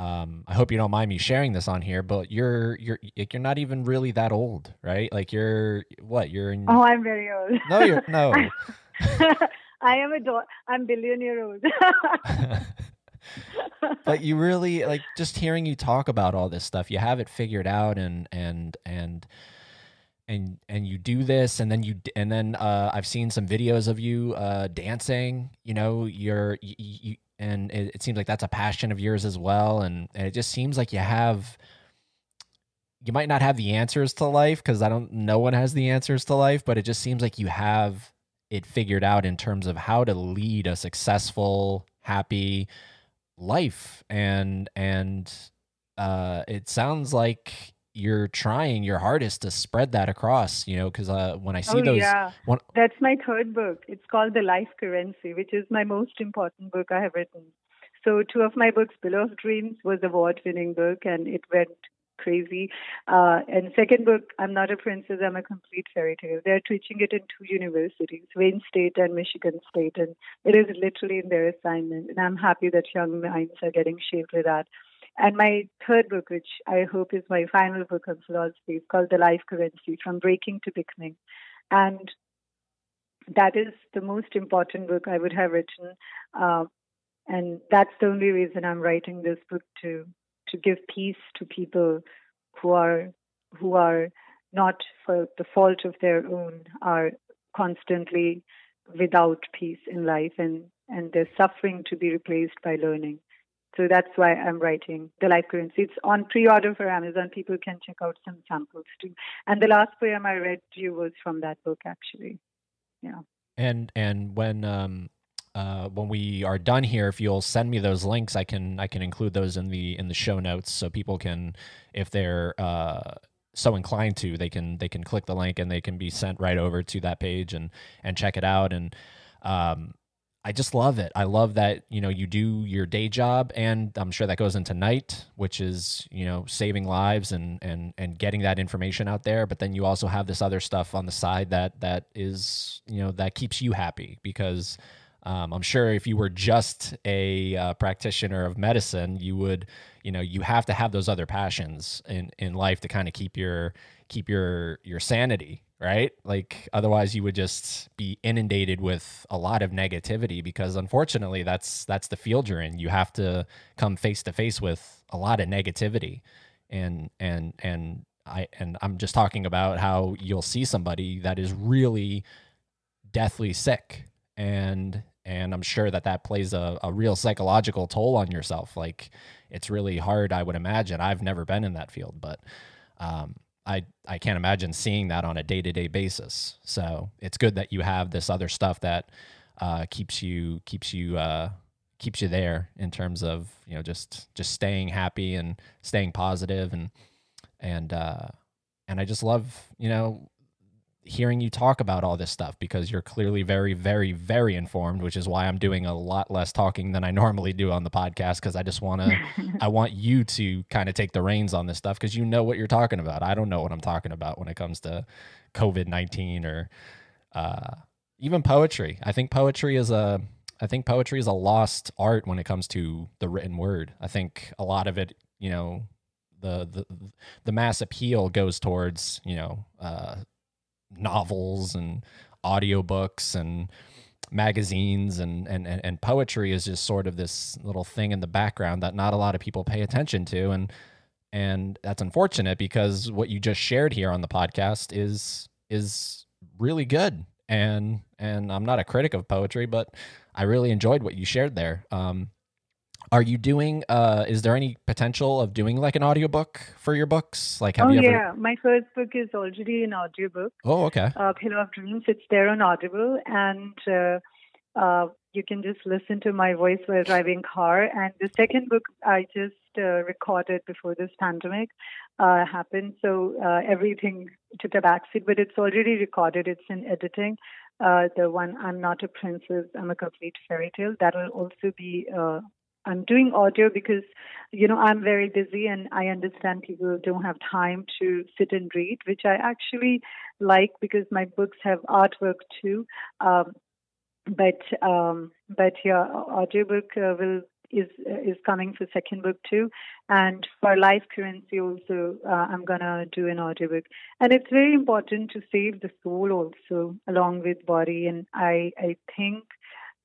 um, I hope you don't mind me sharing this on here, but you're you're you're not even really that old, right? Like you're what? You're in... Oh, I'm very old. No, you're no. I am a do- I'm billionaire old. but you really like just hearing you talk about all this stuff. You have it figured out, and and and and and you do this, and then you and then uh, I've seen some videos of you uh, dancing. You know, you're you, you and it, it, seems like that's a passion of yours as well. And, and it just seems like you have you might not have the answers to life because i don't no one has the answers to life but it just seems like you have it figured out in terms of how to lead a successful happy life. And and uh it sounds like you're trying your hardest to spread that across you know because uh, when i see oh, those yeah. That's my third book. It's called the life currency which is my most important book i have written. So two of my books Pillow of Dreams was award winning book and it went crazy. Uh, and second book i'm not a princess i'm a complete fairy tale. They're teaching it in two universities wayne state and michigan state and it is literally in their assignment and i'm happy that young minds are getting shaped with that and my third book, which I hope is my final book on philosophy, is called The Life Currency From Breaking to Becoming. And that is the most important book I would have written. Uh, and that's the only reason I'm writing this book to to give peace to people who are who are not for the fault of their own are constantly without peace in life and, and they're suffering to be replaced by learning. So that's why I'm writing The Life Currency. It's on pre order for Amazon. People can check out some samples too. And the last poem I read to you was from that book, actually. Yeah. And and when um uh, when we are done here, if you'll send me those links, I can I can include those in the in the show notes so people can, if they're uh, so inclined to, they can they can click the link and they can be sent right over to that page and and check it out. And um, I just love it. I love that you know you do your day job, and I'm sure that goes into night, which is you know saving lives and and and getting that information out there. But then you also have this other stuff on the side that that is you know that keeps you happy because um, I'm sure if you were just a uh, practitioner of medicine, you would, you know, you have to have those other passions in, in life to kind of keep your keep your your sanity, right? Like otherwise, you would just be inundated with a lot of negativity because unfortunately, that's that's the field you're in. You have to come face to face with a lot of negativity, and and and I and I'm just talking about how you'll see somebody that is really deathly sick and and i'm sure that that plays a, a real psychological toll on yourself like it's really hard i would imagine i've never been in that field but um, I, I can't imagine seeing that on a day-to-day basis. So it's good that you have this other stuff that uh, keeps you keeps you uh, keeps you there in terms of you know just just staying happy and staying positive and and uh, and I just love you know hearing you talk about all this stuff because you're clearly very, very, very informed, which is why I'm doing a lot less talking than I normally do on the podcast because I just want to, I want you to kind of take the reins on this stuff because you know what you're talking about. I don't know what I'm talking about when it comes to COVID 19 or uh, even poetry. I think poetry is a, I think poetry is a lost art when it comes to the written word. I think a lot of it, you know, the the the mass appeal goes towards you know uh, novels and audiobooks and magazines and, and, and poetry is just sort of this little thing in the background that not a lot of people pay attention to. And, and that's unfortunate because what you just shared here on the podcast is, is really good. And, and I'm not a critic of poetry, but I really enjoyed what you shared there. Um, are you doing uh is there any potential of doing like an audiobook for your books? Like have oh, you ever yeah. My first book is already an audiobook. Oh, okay. Uh Pillow of Dreams. It's there on Audible and uh, uh, you can just listen to my voice while driving car. And the second book I just uh, recorded before this pandemic uh, happened, so uh, everything took a backseat. But it's already recorded. It's in editing. Uh, the one I'm not a princess, I'm a complete fairy tale. That will also be uh, I'm doing audio because, you know, I'm very busy and I understand people don't have time to sit and read, which I actually like because my books have artwork too. Um, but um, but yeah, audiobook uh, will is is coming for second book too, and for life currency also uh, I'm gonna do an audiobook, and it's very important to save the soul also along with body, and I I think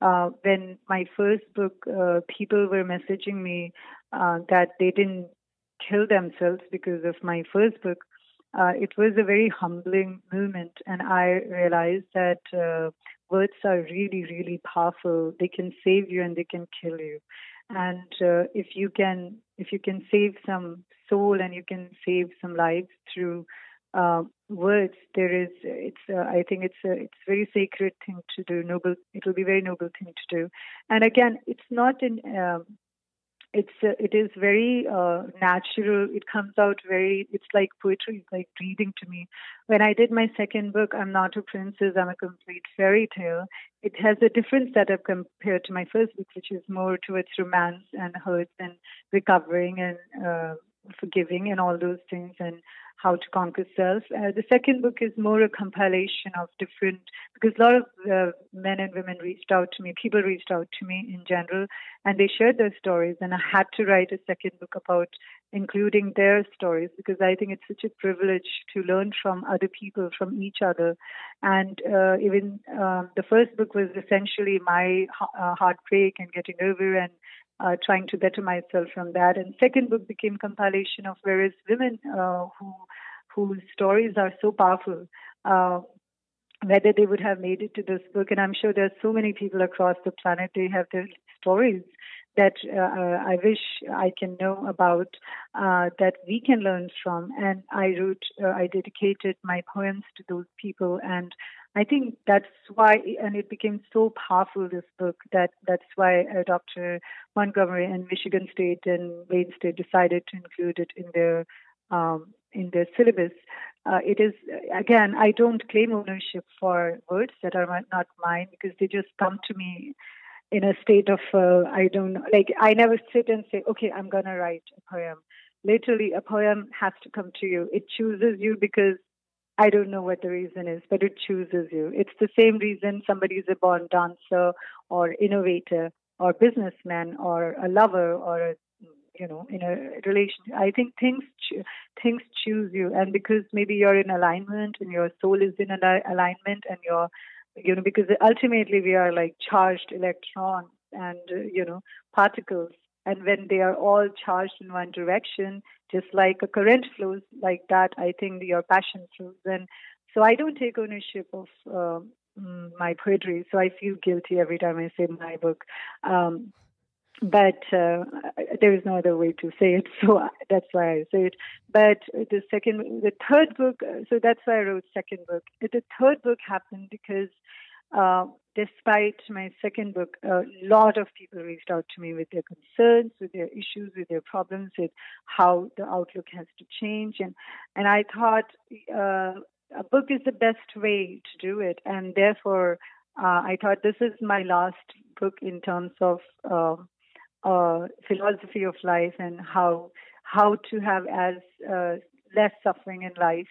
uh, when my first book, uh, people were messaging me uh, that they didn't kill themselves because of my first book. Uh, it was a very humbling moment, and I realized that uh, words are really, really powerful. They can save you and they can kill you. And uh, if you can, if you can save some soul and you can save some lives through uh, words there is it's uh, i think it's a it's very sacred thing to do noble it will be very noble thing to do. And again it's not in um, it's uh, it is very uh, natural it comes out very it's like poetry it's like breathing to me. When i did my second book i'm not a princess i'm a complete fairy tale it has a different setup compared to my first book which is more towards romance and hurt and recovering and uh, forgiving and all those things and how to Conquer Self. Uh, the second book is more a compilation of different, because a lot of uh, men and women reached out to me, people reached out to me in general, and they shared their stories. And I had to write a second book about including their stories because I think it's such a privilege to learn from other people, from each other. And uh, even um, the first book was essentially my uh, heartbreak and getting over and uh, trying to better myself from that. And second book became compilation of various women uh, who whose stories are so powerful. Uh, whether they would have made it to this book. And I'm sure there's so many people across the planet, they have their stories that uh, I wish I can know about, uh, that we can learn from. And I wrote, uh, I dedicated my poems to those people, and I think that's why, and it became so powerful. This book that that's why uh, Dr. Montgomery and Michigan State and Wayne State decided to include it in their um, in their syllabus. Uh, it is again, I don't claim ownership for words that are not mine because they just come to me in a state of uh, I don't know. Like I never sit and say, okay, I'm gonna write a poem. Literally, a poem has to come to you. It chooses you because I don't know what the reason is, but it chooses you. It's the same reason somebody is a born dancer or innovator or businessman or a lover or a you know in a relation i think things cho- things choose you and because maybe you're in alignment and your soul is in alignment and your you know, because ultimately we are like charged electrons and, uh, you know, particles. And when they are all charged in one direction, just like a current flows like that, I think your passion flows. And so I don't take ownership of um, my poetry. So I feel guilty every time I say my book. Um, but uh, there is no other way to say it, so that's why I say it. But the second, the third book, uh, so that's why I wrote second book. The third book happened because, uh, despite my second book, a lot of people reached out to me with their concerns, with their issues, with their problems, with how the outlook has to change, and and I thought uh, a book is the best way to do it, and therefore. Uh, I thought this is my last book in terms of uh, philosophy of life and how how to have as uh, less suffering in life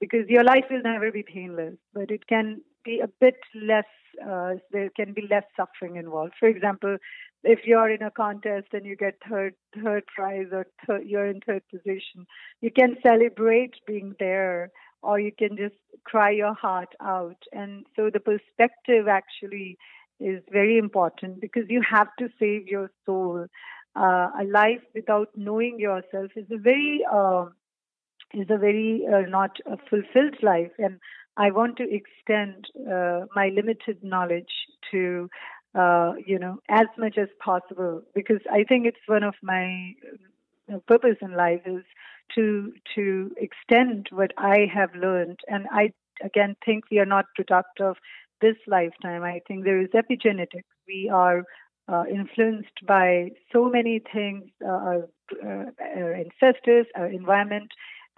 because your life will never be painless but it can be a bit less uh, there can be less suffering involved. For example if you're in a contest and you get third third prize or third, you're in third position you can celebrate being there or you can just cry your heart out. And so the perspective actually is very important because you have to save your soul. Uh, a life without knowing yourself is a very uh, is a very uh, not a fulfilled life, and I want to extend uh, my limited knowledge to uh, you know as much as possible because I think it's one of my uh, purpose in life is to to extend what I have learned, and I again think we are not product of this lifetime. I think there is epigenetics. We are uh, influenced by so many things, uh, our, uh, our, ancestors, our environment,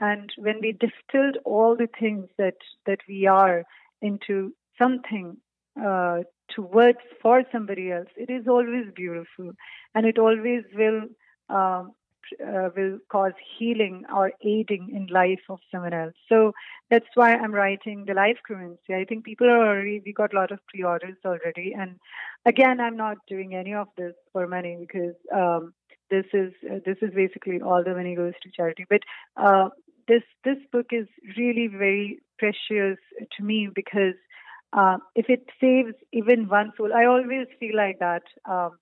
and when we distilled all the things that that we are into something uh, towards for somebody else, it is always beautiful, and it always will um, uh, will cause healing or aiding in life of someone else. So that's why I'm writing the life currency. I think people are already we got a lot of pre-orders already, and again, I'm not doing any of this for money because um, this is uh, this is basically all the money goes to charity. But uh, this this book is really very precious to me because uh, if it saves even one soul, I always feel like that. Um,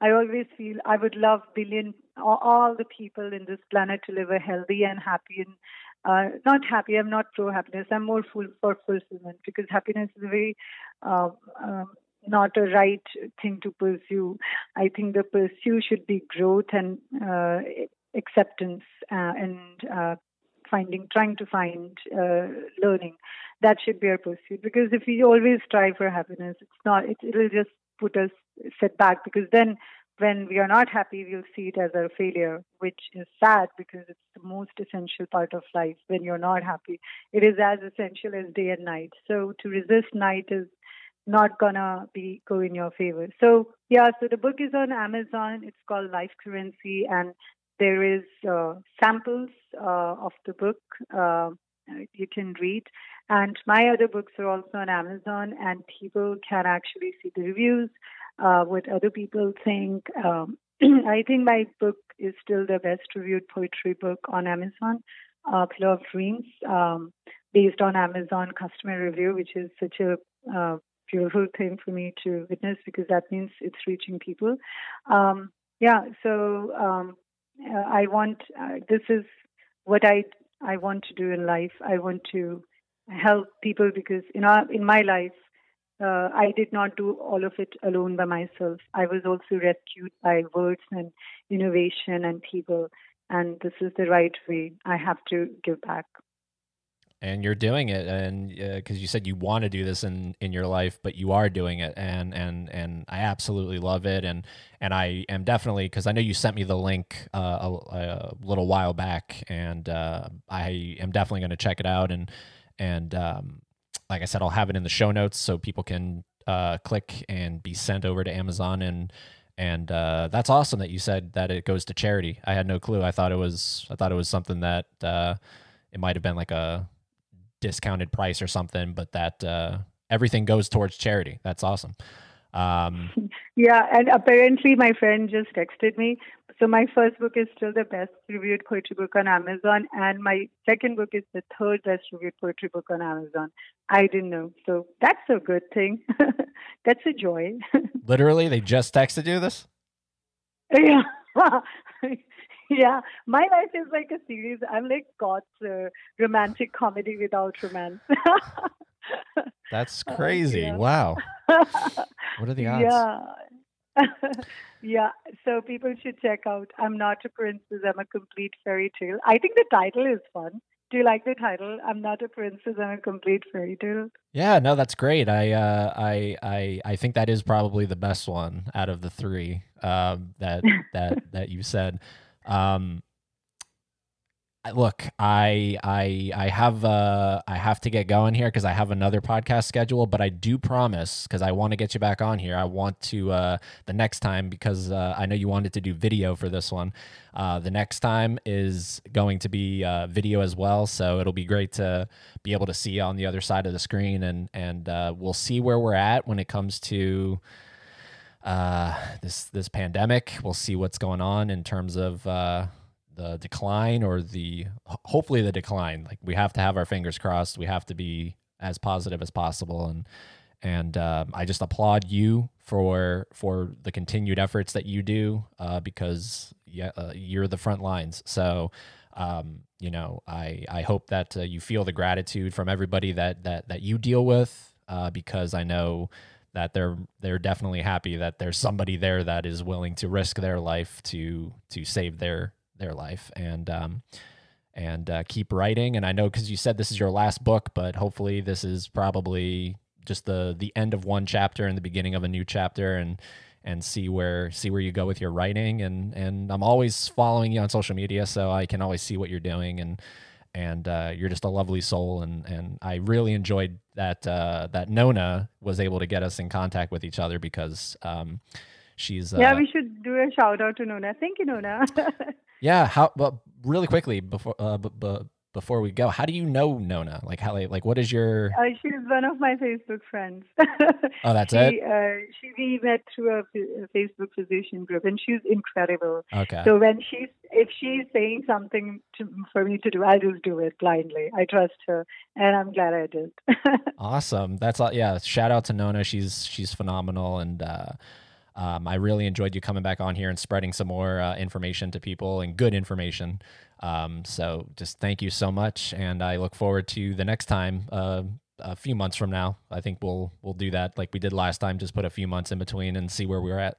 I always feel I would love billion all the people in this planet to live a healthy and happy and uh, not happy. I'm not pro happiness. I'm more full for fulfillment because happiness is a very uh, um, not a right thing to pursue. I think the pursuit should be growth and uh, acceptance uh, and uh, finding, trying to find uh, learning. That should be our pursuit because if we always strive for happiness, it's not. It, it'll just put us set back because then when we are not happy, we'll see it as a failure, which is sad because it's the most essential part of life. When you're not happy, it is as essential as day and night. So to resist night is not gonna be go in your favor. So yeah, so the book is on Amazon. It's called Life Currency, and there is uh, samples uh, of the book uh, you can read. And my other books are also on Amazon, and people can actually see the reviews uh, what other people think. Um, I think my book is still the best reviewed poetry book on Amazon, uh, Pillow of Dreams, um, based on Amazon customer review, which is such a uh, beautiful thing for me to witness because that means it's reaching people. Um, yeah, so um, I want uh, this is what I I want to do in life. I want to help people because you know in my life uh, I did not do all of it alone by myself. I was also rescued by words and innovation and people, and this is the right way. I have to give back. And you're doing it, and because uh, you said you want to do this in in your life, but you are doing it, and and and I absolutely love it, and and I am definitely because I know you sent me the link uh, a, a, little while back, and uh, I am definitely going to check it out, and and um, like I said, I'll have it in the show notes so people can uh, click and be sent over to Amazon and and uh, that's awesome that you said that it goes to charity. I had no clue. I thought it was I thought it was something that uh, it might have been like a discounted price or something, but that uh, everything goes towards charity. That's awesome. Um, yeah, and apparently my friend just texted me so my first book is still the best reviewed poetry book on Amazon, and my second book is the third best reviewed poetry book on Amazon. I didn't know, so that's a good thing. that's a joy. Literally, they just texted you this. Yeah. Yeah, my life is like a series. I'm like God's uh, romantic comedy without romance. That's crazy. Uh, yeah. Wow. What are the odds? Yeah. Yeah, so people should check out I'm Not a Princess, I'm a Complete Fairy Tale. I think the title is fun. Do you like the title? I'm not a princess, I'm a complete fairy tale. Yeah, no, that's great. I uh, I I I think that is probably the best one out of the three um, that that that you said. Um, look, I I I have uh I have to get going here because I have another podcast schedule, but I do promise because I want to get you back on here. I want to uh the next time because uh, I know you wanted to do video for this one. Uh, the next time is going to be uh, video as well, so it'll be great to be able to see on the other side of the screen, and and uh, we'll see where we're at when it comes to uh this this pandemic. We'll see what's going on in terms of uh the decline or the hopefully the decline. Like we have to have our fingers crossed. We have to be as positive as possible and and um, I just applaud you for for the continued efforts that you do uh, because yeah, uh, you're the front lines. So um, you know, I I hope that uh, you feel the gratitude from everybody that that that you deal with uh, because I know that they're they're definitely happy that there's somebody there that is willing to risk their life to to save their their life. And um, and uh, keep writing. And I know because you said this is your last book, but hopefully this is probably just the the end of one chapter and the beginning of a new chapter and and see where see where you go with your writing. And and I'm always following you on social media so I can always see what you're doing. And and uh, you're just a lovely soul and and I really enjoyed that uh, that Nona was able to get us in contact with each other because um, she's yeah we should do a shout out to Nona thank you Nona Yeah. How? But really quickly before uh, b- b- before we go, how do you know Nona? Like how? Like what is your? Uh, she's one of my Facebook friends. oh, that's she, it. Uh, she we met through a, a, Facebook physician group, and she's incredible. Okay. So when she's if she's saying something to, for me to do, I just do it blindly. I trust her, and I'm glad I did. awesome. That's all. Yeah. Shout out to Nona. She's she's phenomenal, and uh, um, I really enjoyed you coming back on here and spreading some more uh, information to people and good information. Um, so just thank you so much, and I look forward to the next time. Uh, a few months from now, I think we'll we'll do that like we did last time. Just put a few months in between and see where we're at.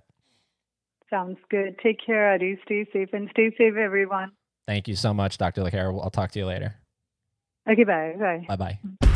Sounds good. Take care, Eddie. Stay safe and stay safe, everyone. Thank you so much, Dr. LeCaire. I'll talk to you later. Okay, bye. Bye. Bye bye.